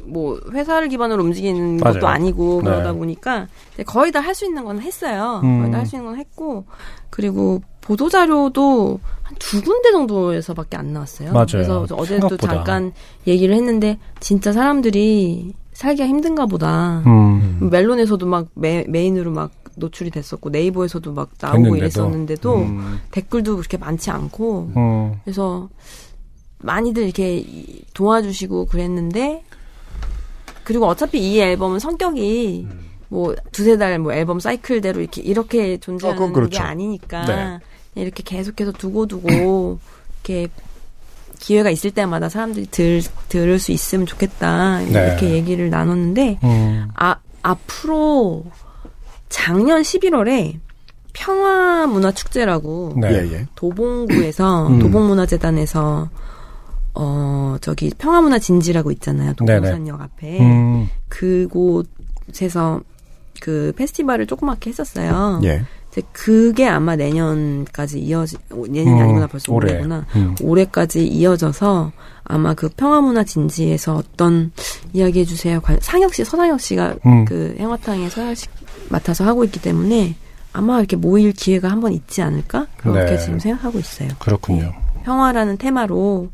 뭐, 회사를 기반으로 움직이는 맞아요. 것도 아니고 네. 그러다 보니까 이제 거의 다 할 수 있는 건 했어요. 음. 거의 다 할 수 있는 건 했고, 그리고 보도자료도 한 두 군데 정도에서밖에 안 나왔어요. 맞아요. 그래서 어제도. 잠깐 얘기를 했는데, 진짜 사람들이 살기가 힘든가 보다. 음. 멜론에서도 막 메, 메인으로 막 노출이 됐었고 네이버에서도 막 나오고 됐는데도. 이랬었는데도 음. 댓글도 그렇게 많지 않고 음. 그래서 많이들 이렇게 이- 도와주시고 그랬는데 그리고 어차피 이 앨범은 성격이 음. 뭐 두세 달 뭐 앨범 사이클대로 이렇게 이렇게 존재하는 어, 그렇죠. 게 아니니까 네. 이렇게 계속해서 두고 두고 [CLEARS THROAT] 이렇게 기회가 있을 때마다 사람들이 들, 들을 수 있으면 좋겠다 네. 이렇게 얘기를 나눴는데 음. 아, 앞으로 작년 11월에 평화문화축제라고 네. 예, 예. 도봉구에서 음. 도봉문화재단에서 어 저기 평화문화 진지라고 있잖아요 도봉산역 앞에 음. 그곳에서 그 페스티벌을 조그맣게 했었어요. 예. 이제 그게 아마 내년까지 이어지 내년이 음, 아니구나 벌써 올해. 올해구나 음. 올해까지 이어져서 아마 그 평화문화 진지에서 어떤 이야기 해 주세요. 관- 상혁 씨, 서상혁 씨가 음. 그 행화탕에 서상혁 씨 맡아서 하고 있기 때문에 아마 이렇게 모일 기회가 한 번 있지 않을까 그렇게 네. 지금 생각하고 있어요. 그렇군요. 평화라는 테마로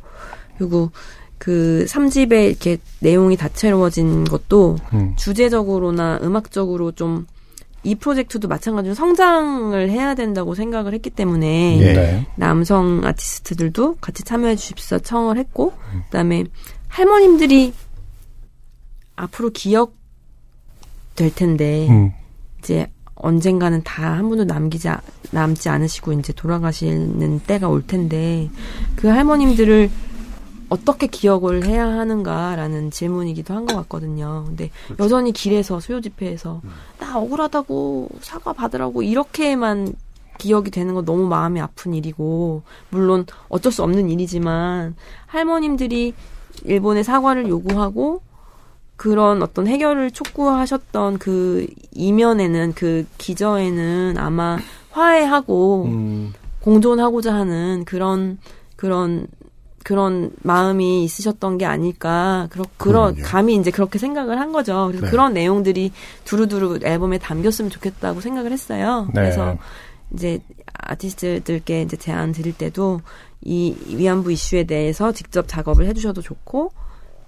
그리고 그 3집에 이렇게 내용이 다채로워진 것도 음. 주제적으로나 음악적으로 좀 이 프로젝트도 마찬가지로 성장을 해야 된다고 생각을 했기 때문에 예. 네. 남성 아티스트들도 같이 참여해 주십사 청을 했고 그다음에 할머님들이 앞으로 기억 될 텐데 음. 이제 언젠가는 다 한 분도 남기지 아- 남지 않으시고 이제 돌아가시는 때가 올 텐데 그 할머님들을 어떻게 기억을 해야 하는가라는 질문이기도 한 것 같거든요. 근데 여전히 길에서 수요 집회에서 나 억울하다고 사과 받으라고 이렇게만 기억이 되는 건 너무 마음이 아픈 일이고 물론 어쩔 수 없는 일이지만 할머님들이 일본의 사과를 요구하고 그런 어떤 해결을 촉구하셨던 그 이면에는 그 기저에는 아마 화해하고 음. 공존하고자 하는 그런 그런 그런 마음이 있으셨던 게 아닐까 그런 그런. 감히 이제 그렇게 생각을 한 거죠. 그래서 네. 그런 내용들이 두루두루 앨범에 담겼으면 좋겠다고 생각을 했어요. 네. 그래서 이제 아티스트들께 이제 제안 드릴 때도 이 위안부 이슈에 대해서 직접 작업을 해주셔도 좋고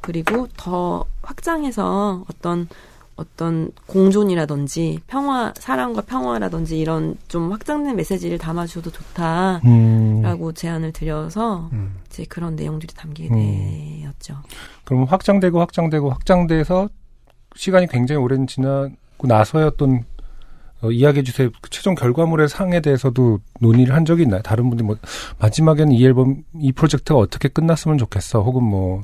그리고 더 확장해서 어떤 어떤 공존이라든지 평화 사랑과 평화라든지 이런 좀 확장된 메시지를 담아주셔도 좋다라고 음. 제안을 드려서 음. 이제 그런 내용들이 담기게 음. 되었죠. 그럼 확장되고 확장되고 확장돼서 시간이 굉장히 오랜 지나고 나서였던 어, 이야기해 주세요. 그 최종 결과물의 상에 대해서도 논의를 한 적이 있나요? 다른 분들이 뭐 마지막에는 이 앨범 이 프로젝트가 어떻게 끝났으면 좋겠어. 혹은 뭐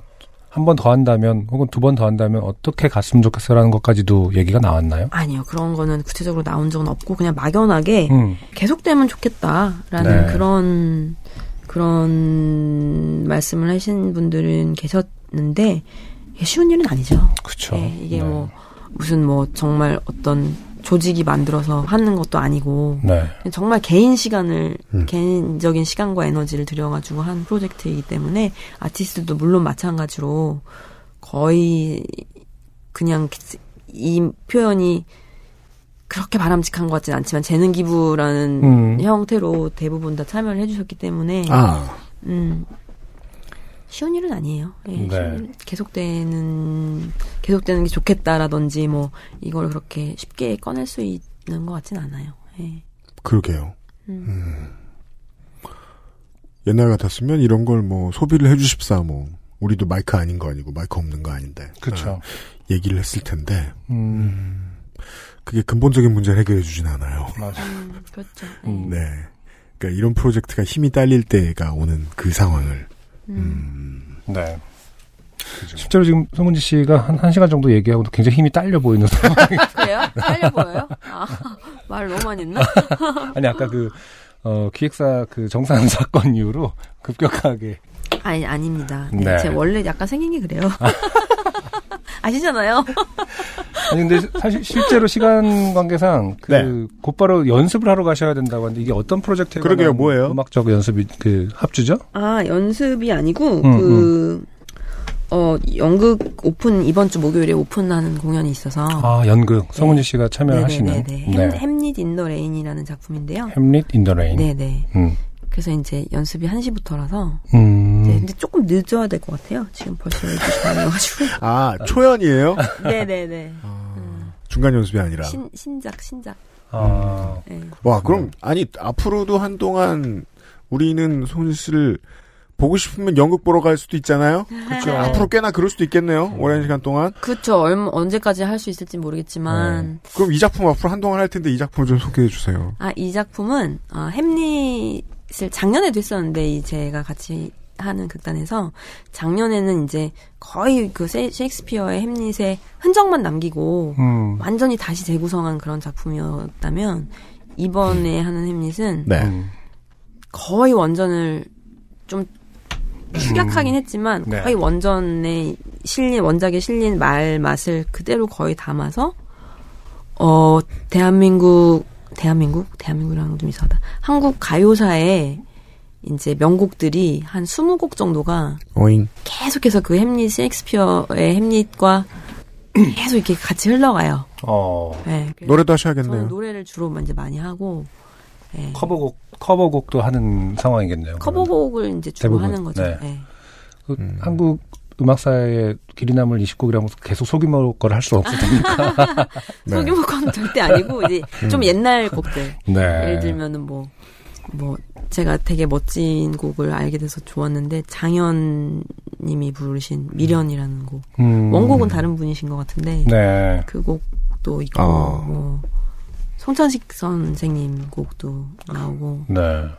한 번 더 한다면 혹은 두 번 더 한다면 어떻게 갔으면 좋겠어라는 것까지도 얘기가 나왔나요? 아니요 그런 거는 구체적으로 나온 적은 없고 그냥 막연하게 음. 계속되면 좋겠다라는 네. 그런 그런 말씀을 하신 분들은 계셨는데 쉬운 일은 아니죠. 그렇죠. 네, 이게 뭐 무슨 뭐 정말 어떤 조직이 만들어서 하는 것도 아니고 네. 정말 개인 시간을 음. 개인적인 시간과 에너지를 들여가지고 한 프로젝트이기 때문에 아티스트도 물론 마찬가지로 거의 그냥 이 표현이 그렇게 바람직한 것 같지는 않지만 재능 기부라는 음. 형태로 대부분 다 참여를 해주셨기 때문에 아. 음, 쉬운 일은 아니에요. 예, 네. 쉬운 일- 계속되는 계속되는 게 좋겠다라든지 뭐 이걸 그렇게 쉽게 꺼낼 수 있는 것 같진 않아요. 예. 그러게요. 음. 음. 옛날 같았으면 이런 걸 뭐 소비를 해주십사 뭐 우리도 마이크 아닌 거 아니고 마이크 없는 거 아닌데 그쵸. 아, 얘기를 했을 텐데 음. 그게 근본적인 문제를 해결해 주진 않아요. 맞아. 음, 그렇죠. 음. 네. 그러니까 이런 프로젝트가 힘이 딸릴 때가 오는 그 상황을 음. 네. 실제로 지금 송은지 씨가 한, 한 시간 정도 얘기하고도 굉장히 힘이 딸려 보이는 상황이 그래요? 빨려 보여요? 아, 말 너무 많이 했나? [LAUGHS] 아니 아까 그 어, 기획사 그 정산 [LAUGHS] 사건 이후로 급격하게 아니 아닙니다. 네, 네. 제가 원래 약간 생긴 게 그래요. 아시잖아요. [LAUGHS] 아니 근데 사실 실제로 시간 관계상 그 네. 곧바로 연습을 하러 가셔야 된다고 하는데 이게 어떤 프로젝트에 그러게요, 관한 뭐예요? 음악적 연습이 그 합주죠? 아, 연습이 아니고, 음, 그, 어, 연극 오픈, 이번 주 목요일에 오픈하는 공연이 있어서. 아 연극 송은지 씨가 참여하시는 네. 네네네. 햄, Hamlet in the Rain이라는 작품인데요. Hamlet in the Rain. 네네. 음. 그래서 이제 연습이 1시부터라서. 음. 네, 근데 조금 늦어야 될 것 같아요. 지금 벌써 12시 반이어가지고. [LAUGHS] 아, 초연이에요? 네네네. 중간 연습이 아니라. 신, 신작, 신작. 아. 네. 와, 그럼, 아니, 앞으로도 한동안 우리는 손 씨를 보고 싶으면 연극 보러 갈 수도 있잖아요? 그쵸. 앞으로 꽤나 그럴 수도 있겠네요? 오랜 시간 동안. 그쵸. 얼마, 언제까지 할 수 있을지 모르겠지만. 그럼 이 작품 앞으로 한동안 할 텐데 이 작품을 좀 소개해 주세요. 아, 이 작품은, 어, 햄릿을 작년에도 했었는데, 이 제가 같이 하는 극단에서, 작년에는 이제 거의 그 세- 셰익스피어의 햄릿의 흔적만 남기고, 음. 완전히 다시 재구성한 그런 작품이었다면, 이번에 하는 햄릿은, 네. 음. 거의 원전을 좀 축약하긴 했지만 네. 거의 원전에 실린 원작에 실린 말 맛을 그대로 거의 담아서 어 대한민국 대한민국 대한민국이랑 좀 이상하다 한국 가요사에 이제 명곡들이 한 20곡 정도가 오잉. 계속해서 그 햄릿 셰익스피어의 햄릿과 [CLEARS THROAT] 계속 이렇게 같이 흘러가요. 어. 네, 노래도 하셔야겠네요. 노래를 주로 이제 많이 하고 네. 커버곡 커버곡도 하는 상황이겠네요. 커버곡을 이제 주로 대부분, 하는 거죠. 네. 네. 그 한국 음악사의 길이 남을 20곡이라면 계속 소규모 걸 할 수. 네. [LAUGHS] 소규모 건 절대 아니고 이제 좀 음. 옛날 곡들. 네. 예를 들면은 뭐 뭐 제가 되게 멋진 곡을 알게 돼서 좋았는데 장현님이 부르신 미련이라는 곡. 음. 원곡은 다른 분이신 것 같은데 네. 그 곡도 있고 아. 뭐 송찬식 선생님 곡도 나오고 네.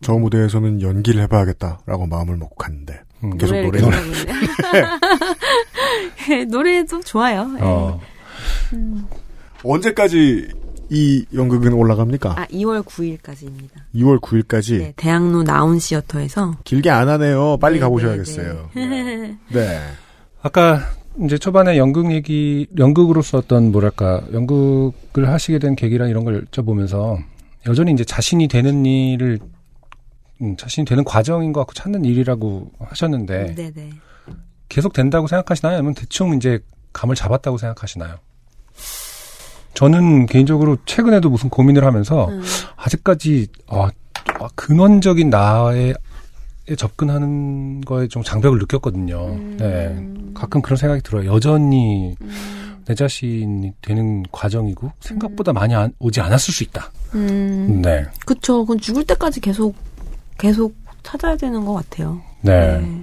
저 무대에서는 연기를 해봐야겠다라고 마음을 먹고 갔는데 음. 계속 노래를 [LAUGHS] [LAUGHS] 노래 하고 노래도 좋아요. 네. 어. 음. 언제까지 이 연극은 올라갑니까? 아 2월 9일까지입니다. 2월 9일까지 네, 대학로 나온 시어터에서 길게 안 하네요. 빨리 네, 가보셔야겠어요. 네. [LAUGHS] 네. 아까 이제 초반에 연극 얘기, 연극으로서 어떤 뭐랄까, 연극을 하시게 된 계기랑 이런 걸 여쭤보면서 여전히 이제 자신이 되는 일을, 음, 자신이 되는 과정인 것 같고 찾는 일이라고 하셨는데 네네. 계속 된다고 생각하시나요? 아니면 대충 이제 감을 잡았다고 생각하시나요? 저는 개인적으로 최근에도 무슨 고민을 하면서 음. 아직까지 아, 아, 근원적인 나에 접근하는 거에 좀 장벽을 느꼈거든요. 음. 네. 가끔 그런 생각이 들어요. 여전히 내 자신이 되는 과정이고 생각보다 많이 안- 오지 않았을 수 있다. 음. 네. 그쵸. 그건 죽을 때까지 계속, 계속 찾아야 되는 것 같아요. 네.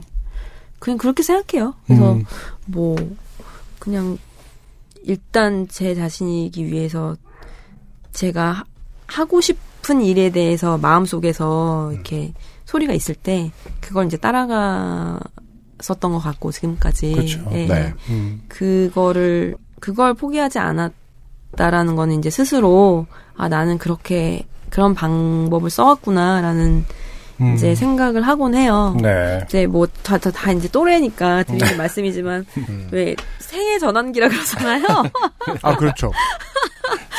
그냥 그렇게 생각해요. 그래서 음. 뭐, 그냥, 일단 제 자신이기 위해서 제가 하- 하고 싶은 일에 대해서 마음속에서 이렇게 소리가 있을 때, 그걸 이제 따라갔었던 것 같고, 지금까지. 그렇죠. 예. 네. 음. 그거를 그걸 포기하지 않았다라는 거는 이제 스스로 아 나는 그렇게 그런 방법을 써왔구나라는 음. 이제 생각을 하곤 해요. 네. 이제 뭐다 다, 다 이제 또래니까 드리는 말씀이지만 [LAUGHS] 왜 생애 전환기라 그러잖아요. [LAUGHS] 아 그렇죠.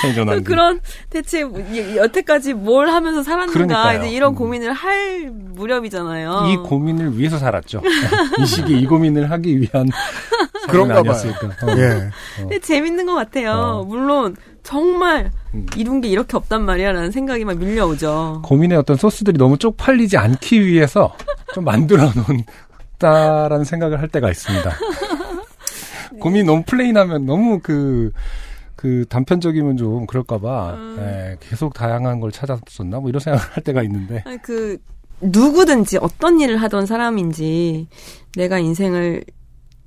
생존한 그런 대체 뭐 이- 여태까지 뭘 하면서 살았는가 그러니까요. 이제 이런 고민을 할 무렵이잖아요. 이 고민을 위해서 살았죠. [LAUGHS] 이 시기에 이 고민을 하기 위한 그런가 봐요. 어. 예. 어. 근데 재밌는 것 같아요. 물론 정말 음. 이룬 게 이렇게 없단 말이야라는 생각이 막 밀려오죠. 고민의 어떤 소스들이 너무 쪽팔리지 않기 위해서 좀 만들어 놓았다라는 생각을 할 때가 있습니다. [LAUGHS] 고민이 너무 플레인하면 너무 그, 그 단편적이면 좀 그럴까봐, 예, 계속 다양한 걸 찾았었나? 뭐 이런 생각을 할 때가 있는데. 아니, 그 누구든지 어떤 일을 하던 사람인지 내가 인생을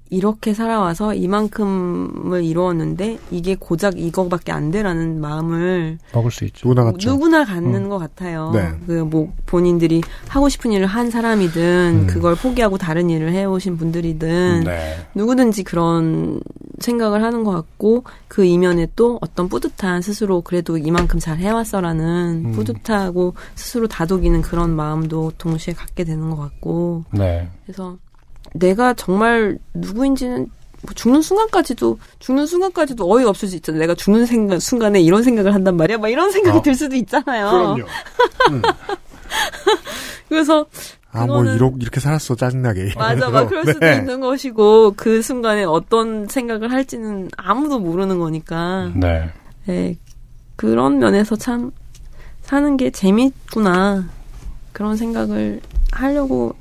이렇게 살아와서 이만큼을 이루었는데 이게 고작 이거밖에 안 돼라는 마음을 먹을 수 있죠. 누구나 같죠. 누구나 갖는 음. 것 같아요. 네. 그뭐 본인들이 하고 싶은 일을 한 사람이든 음. 그걸 포기하고 다른 일을 해오신 분들이든 네. 누구든지 그런 생각을 하는 것 같고 그 이면에 또 어떤 뿌듯한 스스로 그래도 이만큼 잘 해왔어라는 음. 뿌듯하고 스스로 다독이는 그런 마음도 동시에 갖게 되는 것 같고 네. 그래서 내가 정말 누구인지는 뭐 죽는 순간까지도 죽는 순간까지도 어이가 없을 수 있잖아요. 내가 죽는 생각, 순간에 이런 생각을 한단 말이야. 막 이런 생각이 어. 들 수도 있잖아요. 그럼요. 음. [LAUGHS] 그래서 아, 뭐, 그거는- 이렇게, 이렇게 살았어, 짜증나게. [LAUGHS] 맞아, 막 그럴 수도 네. 있는 것이고 그 순간에 어떤 생각을 할지는 아무도 모르는 거니까. 네. 네, 그런 면에서 참 사는 게 재밌구나 그런 생각을 하려고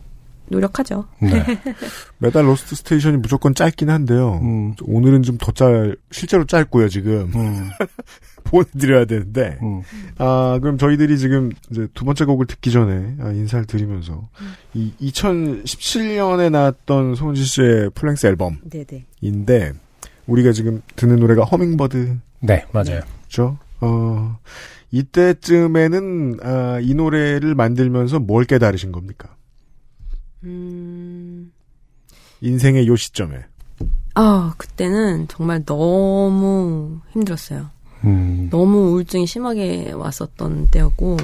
노력하죠. 네. [LAUGHS] 매달 Lost Station이 무조건 짧긴 한데요. 음. 오늘은 좀 더 짧, 실제로 짧고요, 지금. [LAUGHS] 보내드려야 되는데. 아, 그럼 저희들이 지금 이제 두 번째 곡을 듣기 전에 아, 인사를 드리면서 이 2017년에 나왔던 송은지 씨의 full-length 앨범인데 네네. 우리가 지금 듣는 노래가 Hummingbird. 네, 맞아요. 죠 어, 이때쯤에는 아, 이 노래를 만들면서 뭘 깨달으신 겁니까? 음, 인생의 요 시점에. 아 그때는 정말 너무 힘들었어요. 음. 너무 우울증이 심하게 왔었던 때였고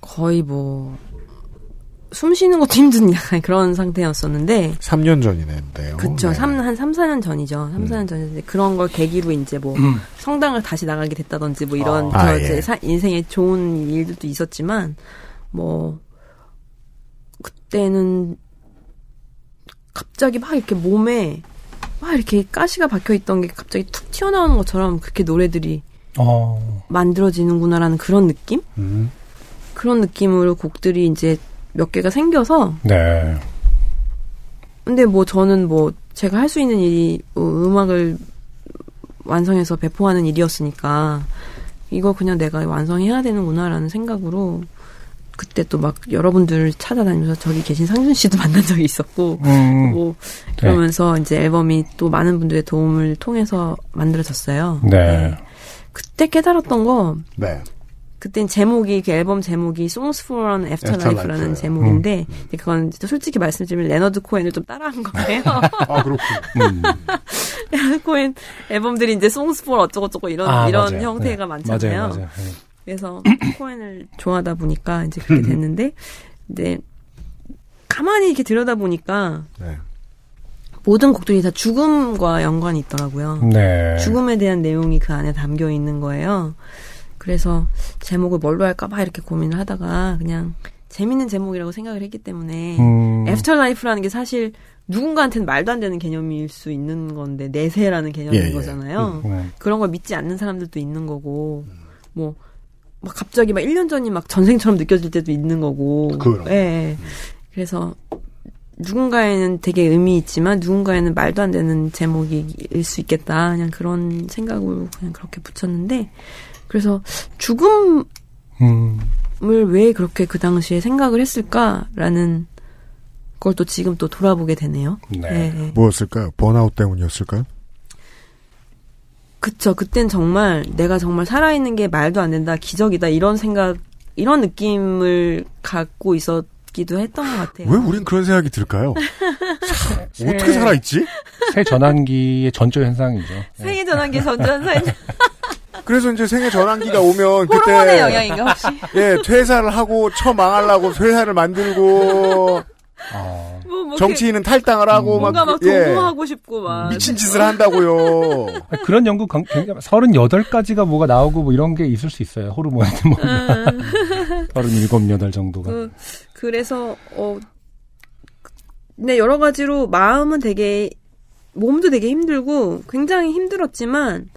거의 뭐. 숨 쉬는 것도 힘든 [LAUGHS] 약간 그런 상태였었는데 3년 전이네요. 그쵸. 네. 삼, 한 3, 4년 전이죠. 3, 4년 전인데 그런 걸 계기로 이제 뭐 음. 성당을 다시 나가게 됐다든지 뭐 이런 어. 저 아, 예. 사- 인생에 좋은 일들도 있었지만 뭐그 때는 갑자기 막 이렇게 몸에 막 이렇게 가시가 박혀 있던 게 갑자기 툭 튀어나오는 것처럼 그렇게 노래들이 어. 만들어지는구나라는 그런 느낌? 음. 그런 느낌으로 곡들이 이제 몇 개가 생겨서 네. 근데 뭐 저는 뭐 제가 할 수 있는 일이 어, 음악을 완성해서 배포하는 일이었으니까 이거 그냥 내가 완성해야 되는구나라는 생각으로 그때 또 막 여러분들 찾아다니면서 저기 계신 상준 씨도 [LAUGHS] 만난 적이 있었고 음. 뭐 그러면서 이제 앨범이 또 많은 분들의 도움을 통해서 만들어졌어요. 네. 그때 깨달았던 거 네. 그땐 제목이 그 앨범 제목이 Songs for an Afterlife라는. 제목인데 근데 그건 솔직히 말씀드리면 레너드 코엔을 좀 따라한 거예요. [LAUGHS] 아 그렇군. [LAUGHS] 레너드 코엔 앨범들이 이제 Songs for 어쩌고 저쩌고 이런 아, 이런 맞아요. 형태가 네. 많잖아요. 맞아요, 맞아요. 네. 그래서 코엔을 좋아하다 보니까 이제 그렇게 [LAUGHS] 됐는데 근데 가만히 이렇게 들여다 보니까 네. 모든 곡들이 다 죽음과 연관이 있더라고요. 네. 죽음에 대한 내용이 그 안에 담겨 있는 거예요. 그래서 제목을 뭘로 할까 막 이렇게 고민을 하다가 그냥 재밌는 제목이라고 생각을 했기 때문에 음. Afterlife라는 게 사실 누군가한테는 말도 안 되는 개념일 수 있는 건데 내세라는 개념인 예, 예. 거잖아요. 음, 음. 그런 걸 믿지 않는 사람들도 있는 거고 뭐 막 갑자기 막 1년 전이 막 전생처럼 느껴질 때도 있는 거고. 그럼. 예, 예. 그래서 누군가에는 되게 의미 있지만 누군가에는 말도 안 되는 제목일 수 있겠다. 그냥 그런 생각으로 그냥 그렇게 붙였는데 그래서 죽음을 음. 왜 그렇게 그 당시에 생각을 했을까라는 걸 또 지금 또 돌아보게 되네요. 네. 예, 예. 뭐였을까요? 번아웃 때문이었을까요? 그쵸. 그땐 정말 내가 정말 살아있는 게 말도 안 된다, 기적이다, 이런 생각, 이런 느낌을 갖고 있었기도 했던 것 같아요. 왜 우린 그런 생각이 들까요? [LAUGHS] 참, 어떻게 살아있지? 새 전환기의 전조 현상이죠. 생애 전환기 전전사인 [LAUGHS] 그래서 이제 생애 전환기가 오면 그때 호르몬의 영향인가 혹시? 예 퇴사를 하고 처 망하려고 회사를 만들고 뭐, 뭐 정치인은 탈당을 하고 뭔가 막막 예, 도모하고 싶고 막 미친 짓을 한다고요. 그런 연구 강- 굉장히 38가지가 뭐가 나오고 뭐 이런 게 있을 수 있어요. 호르몬 뭐가. 37, 8 정도가. 그, 그래서 어 근데 여러 가지로 마음은 되게 몸도 되게 힘들고 굉장히 힘들었지만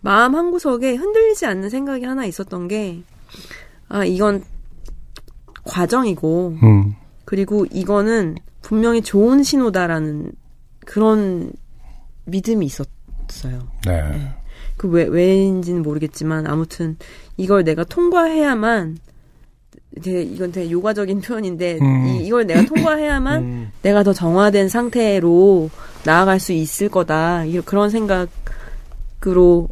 마음 한 구석에 흔들리지 않는 생각이 하나 있었던 게 아 이건 과정이고 음. 그리고 이거는 분명히 좋은 신호다라는 그런 믿음이 있었어요. 네. 그 왜, 왜인지는 모르겠지만 아무튼 이걸 내가 통과해야만 되게 이건 되게 요가적인 [LAUGHS] 표현인데 음. 이, 이걸 내가 통과해야만 [LAUGHS] 음. 내가 더 정화된 상태로 나아갈 수 있을 거다 이- 그런 생각으로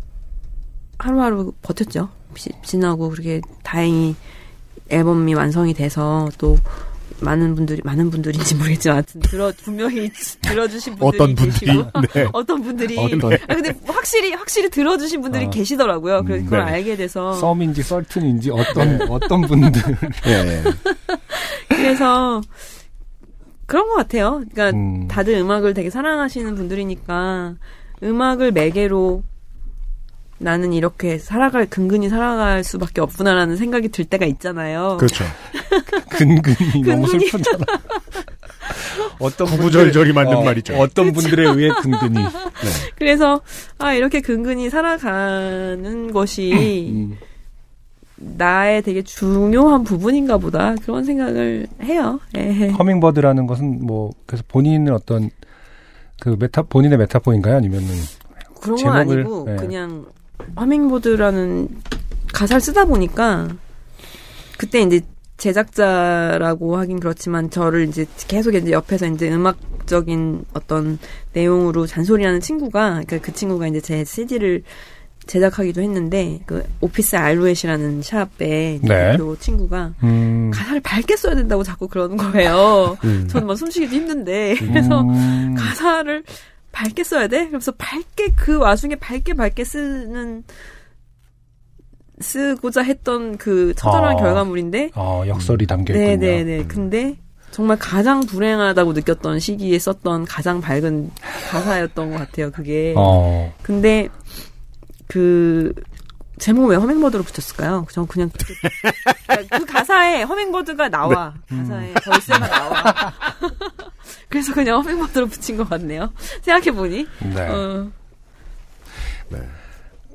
하루하루 버텼죠 지- 지나고 그렇게 다행히 앨범이 완성이 돼서 또 많은 분들이 많은 분들인지 모르겠지만 하여튼 들어 분명히 들어주신 분들이 어떤 분들이? 계시고 [LAUGHS] 네. 어떤 분들이 어떤. 아 근데 확실히 확실히 들어주신 분들이 어. 계시더라고요. 그래서 그걸 네. 알게 돼서 썸인지 썰튼인지 어떤 어떤 분들 예. [LAUGHS] 그래서 그런 것 같아요. 그러니까 음. 다들 음악을 되게 사랑하시는 분들이니까 음악을 매개로 나는 이렇게 살아갈 근근히 살아갈 수밖에 없구나라는 생각이 들 때가 있잖아요. 그렇죠. [LAUGHS] 근근히 너무. 슬프잖아. [LAUGHS] 어떤 구구절절히 맞는 어, 말이죠. 어떤 분들에 의해 근근히. [LAUGHS] 그래서 아 이렇게 근근히 살아가는 것이 음. 나의 되게 중요한 부분인가 보다 그런 생각을 해요. 예. Hummingbird라는 것은 뭐 그래서 본인은 어떤 그 메타 본인의 메타포인가요? 아니면은 그런 건 제목을, 아니고 예. 그냥 Hummingbird라는 가사를 쓰다 보니까 그때 이제 제작자라고 하긴 그렇지만 저를 이제 계속 이제 옆에서 이제 음악적인 어떤 내용으로 잔소리하는 친구가 그러니까 그 친구가 이제 제 CD를 제작하기도 했는데 그 오피스 알루엣이라는 샵의 네. 대표 친구가 음, 가사를 밝게 써야 된다고 자꾸 그러는 거예요. 음. 저는 막 숨쉬기도 힘든데 그래서 음. 가사를 밝게 써야 돼? 그래서 밝게 그 와중에 밝게 밝게 쓰는 쓰고자 했던 그 처절한 아. 결과물인데 어, 역설이 담겨 있군요. 네네네. 근데 정말 가장 불행하다고 느꼈던 시기에 썼던 가장 밝은 가사였던 것 같아요. 그게. 어. 근데 그 제목 왜 허밍버드로 붙였을까요? 전 그냥 그, 그 가사에 허밍버드가 나와 가사에 벌스가 나와. [LAUGHS] 그래서 그냥 허밍버드로 붙인 것 같네요. 생각해 보니. 네. 어,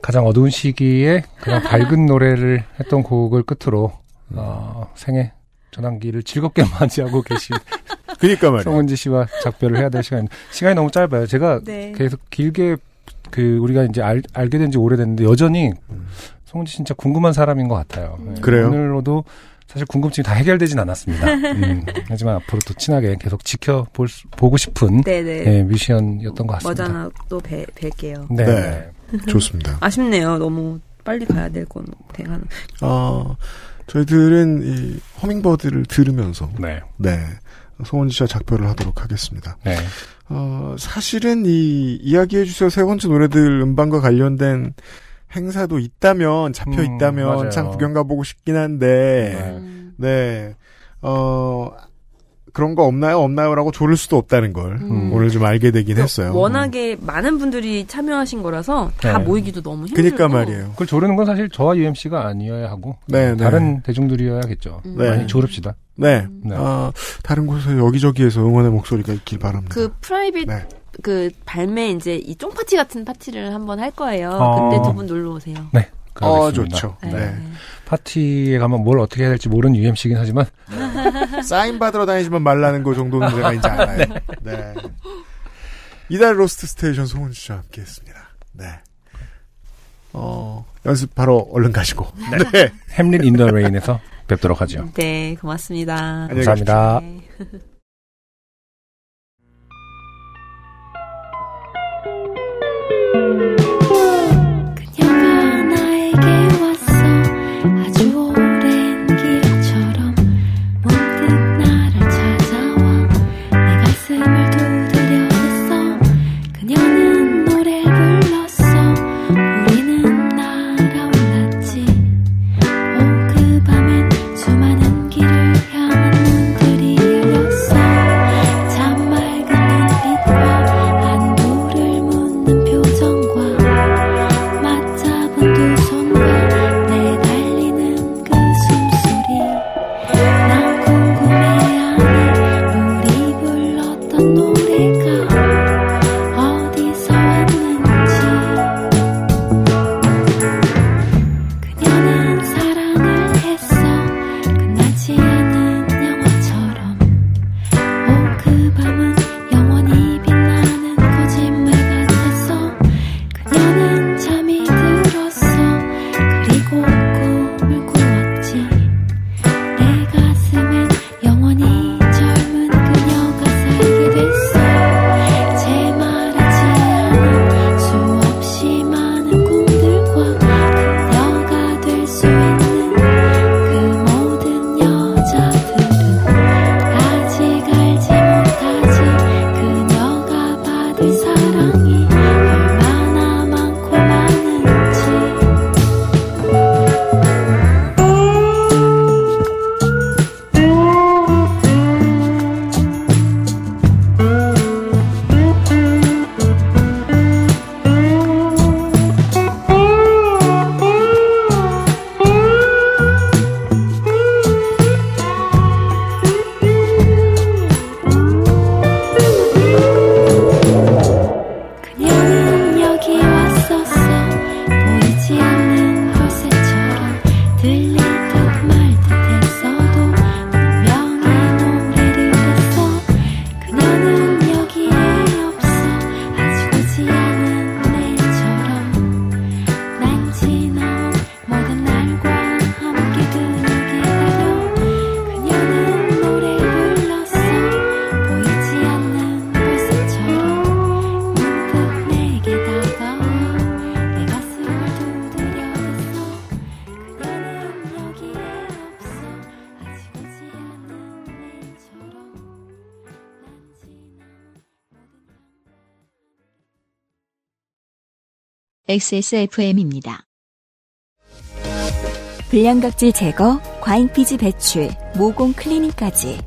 가장 어두운 시기에 그냥 밝은 노래를 했던 곡을 끝으로 어, 생애 전환기를 즐겁게 [LAUGHS] 맞이하고 계신 그니까 말이에요. 송은지 씨와 작별을 해야 될 시간 시간이 너무 짧아요. 제가 네. 계속 길게 그 우리가 이제 알, 알게 된 지 오래됐는데 여전히 송은지 씨 진짜 궁금한 사람인 것 같아요. 네, 그래요? 오늘로도 사실 궁금증이 다 해결되진 않았습니다. [LAUGHS] 음, 하지만 앞으로 도 친하게 계속 지켜볼 수- 보고 싶은 네네. 예, 미션이었던 것 같습니다. 머자나 또 뵐, 뵐게요. 네. 네. [LAUGHS] 좋습니다. 아쉽네요. 너무 빨리 가야 될 건 대가는. 어, 저희들은 이 허밍버드를 들으면서 네. 네. 송원지 씨와 작별을 하도록 하겠습니다. 네. 어, 사실은 이 이야기해 주세요 세 번째 노래들 음반과 관련된 행사도 있다면 잡혀 음, 있다면 맞아요. 참 구경 가보고 싶긴 한데 네. 어 그런 거 없나요 없나요라고 조를 수도 없다는 걸 음. 오늘 좀 알게 되긴 했어요. 워낙에 많은 분들이 참여하신 거라서 다 네. 모이기도 너무 힘들고. 그니까 말이에요. 그걸 조르는 건 사실 저와 UMC가 아니어야 하고 네, 네. 다른 대중들이어야겠죠. 음. 네. 많이 조릅시다. 네. 네. 아, 다른 곳에서 여기저기에서 응원의 목소리가 있길 바랍니다. 그 private 네. 그 발매 이제 이 쫑파티 같은 파티를 한번 할 거예요. 어. 그때 두 분 놀러 오세요. 네. 어. 좋죠. 네. 네. 파티에 가면 뭘 어떻게 해야 될지 모르는 UMC긴 하지만 [LAUGHS] 사인 받으러 다니지만 말라는 거 정도는 제가 이제 알아요. 네. 이달 Lost Station 송은지 씨와 함께 했습니다. 네. 어, 연습 바로 얼른 가시고. 네. [LAUGHS] Hamlet in the Rain에서 뵙도록 하죠. 네, 고맙습니다. 감사합니다. [LAUGHS] XSFM입니다. 불량각질 제거, 과잉피지 배출, 모공 클리닝까지.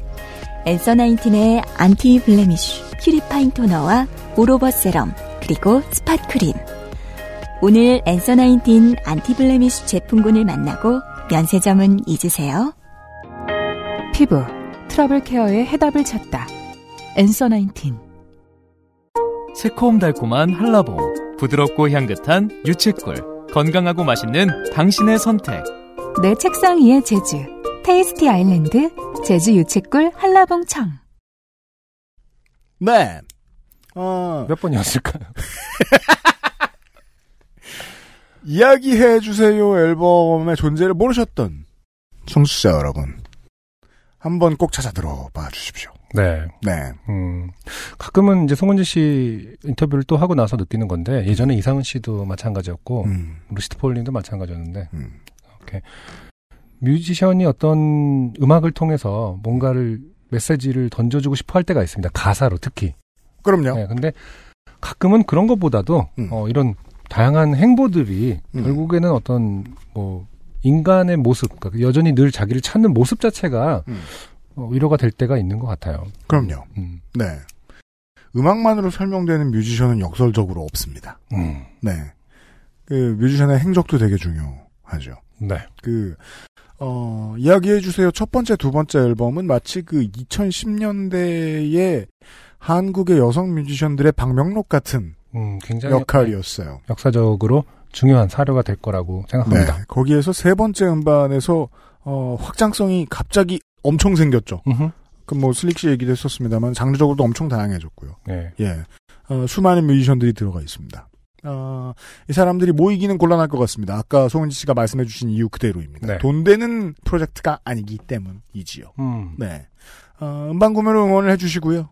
Answer Nineteen의 Anti Blemish, Purifying 토너와 all over serum, 그리고 spot 크림. 오늘 Answer Nineteen Anti Blemish 제품군을 만나고 면세점은 잊으세요. 피부 트러블 케어의 해답을 찾다. Answer Nineteen. 새콤달콤한 한라봉, 부드럽고 향긋한 유채꿀, 건강하고 맛있는 당신의 선택. 내 책상 위의 제주. 테이스티 아일랜드 제주 유채꿀 한라봉청. 네. 어, 몇 번이었을까요? [LAUGHS] 이야기해주세요 앨범의 존재를 모르셨던 청취자 여러분. 한번 꼭 찾아 들어봐 주십시오. 네. 네. 음, 가끔은 이제 송은지 씨 인터뷰를 또 하고 나서 느끼는 건데, 예전에 이상은 씨도 마찬가지였고, 음, 루시트 폴님도 마찬가지였는데, 음. 이렇게 뮤지션이 어떤 음악을 통해서 뭔가를 메시지를 던져주고 싶어 할 때가 있습니다. 가사로 특히. 그럼요. 네, 근데 가끔은 그런 것보다도 음. 어, 이런 다양한 행보들이 음. 결국에는 어떤 뭐 인간의 모습, 그러니까 여전히 늘 자기를 찾는 모습 자체가 음. 어, 위로가 될 때가 있는 것 같아요. 그럼요. 음. 네. 음악만으로 설명되는 뮤지션은 역설적으로 없습니다. 음. 네. 그 뮤지션의 행적도 되게 중요하죠. 네. 그, 어, 이야기해 주세요. 첫 번째, 두 번째 앨범은 마치 그 2010년대의 한국의 여성 뮤지션들의 방명록 같은 음, 굉장히 역할이었어요. 역사적으로 중요한 사료가 될 거라고 생각합니다. 네. 거기에서 세 번째 음반에서, 어, 확장성이 갑자기 엄청 생겼죠. 그 뭐 슬릭 씨 얘기도 했었습니다만 장르적으로도 엄청 다양해졌고요. 네. 예. 어, 수많은 뮤지션들이 들어가 있습니다. 어, 이 사람들이 모이기는 곤란할 것 같습니다. 아까 송은지 씨가 말씀해 주신 이유 그대로입니다. 네. 돈 되는 프로젝트가 아니기 때문이지요. 음. 네. 어, 음반 구매로 응원을 해 주시고요.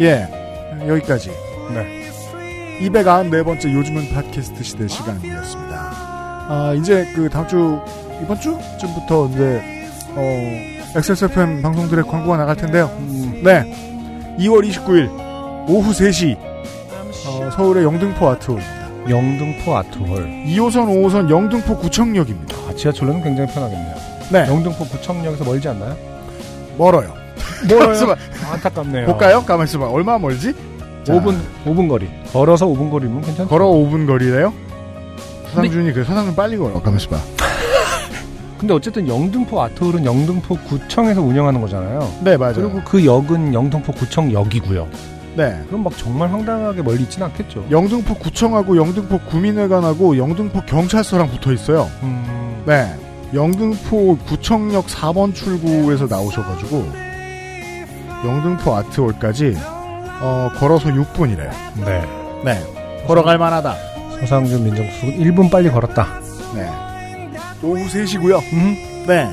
예. 여기까지. 네. 294번째 요즘은 팟캐스트 시대 시간이었습니다. 아, 이제 그 다음 주, 이번 주쯤부터 이제, 어, XSFM 방송들의 광고가 나갈 텐데요. 네. 2월 29일, 오후 3시, 어, 서울의 영등포 아트홀입니다. 영등포 아트홀. 2호선, 5호선 영등포 구청역입니다. 아, 지하철로는 굉장히 편하겠네요. 네. 영등포 구청역에서 멀지 않나요? 멀어요. 멀어요? 안타깝네요. 볼까요? 가만 있어봐. 얼마 멀지? 자, 5분, 5분 거리. 걸어서 5분 거리면 괜찮죠? 걸어 5분 거리래요? 서상준이 그래. 서상준 빨리 걸어. 가만 있어 봐. [LAUGHS] 근데 어쨌든 영등포 아트홀은 영등포 구청에서 운영하는 거잖아요. 네, 맞아요. 그리고 그 역은 영등포 구청역이고요. 네. 그럼 막 정말 황당하게 멀리 있진 않겠죠. 영등포 구청하고 영등포 구민회관하고 영등포 경찰서랑 붙어 있어요. 음, 네. 영등포 구청역 4번 출구에서 나오셔가지고 영등포 아트홀까지 어, 걸어서 6분이래요. 네. 네. 걸어갈 만하다. 서상준 민정수석은 1분 빨리 걸었다. 네. 오후 3시고요. 음, 네.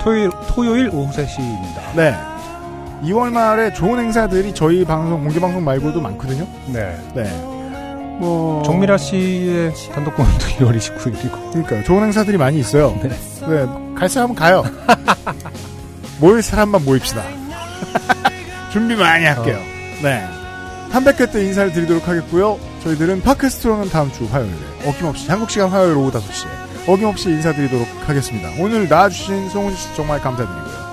토요일, 토요일 오후 3시입니다. 네. 2월 말에 좋은 행사들이 저희 방송 공개 방송 말고도 많거든요. 네. 네. 뭐 정미라 씨의 단독 공연도 2월 [LAUGHS] 29일이고. 그러니까 좋은 행사들이 많이 있어요. 네. 네. 갈 사람은 가요. [LAUGHS] 모일 사람만 모입시다. 준비 많이 할게요. 네. 300회 때 인사를 드리도록 하겠고요. 저희들은 팟캐스트로는 다음 주 화요일에 어김없이 한국 시간 화요일 오후 5시에 어김없이 인사드리도록 하겠습니다. 오늘 나와주신 송은지 씨 정말 감사드리고요.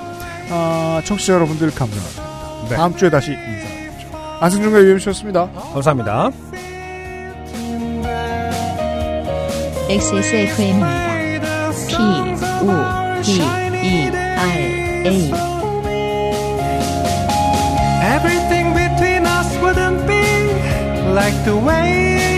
아, 청취자 여러분들 감사합니다. 네. 다음 주에 다시 인사드리죠. 안승준과 유엠씨였습니다. 감사합니다. XSFM입니다. P, O, D, E, R, A. like the way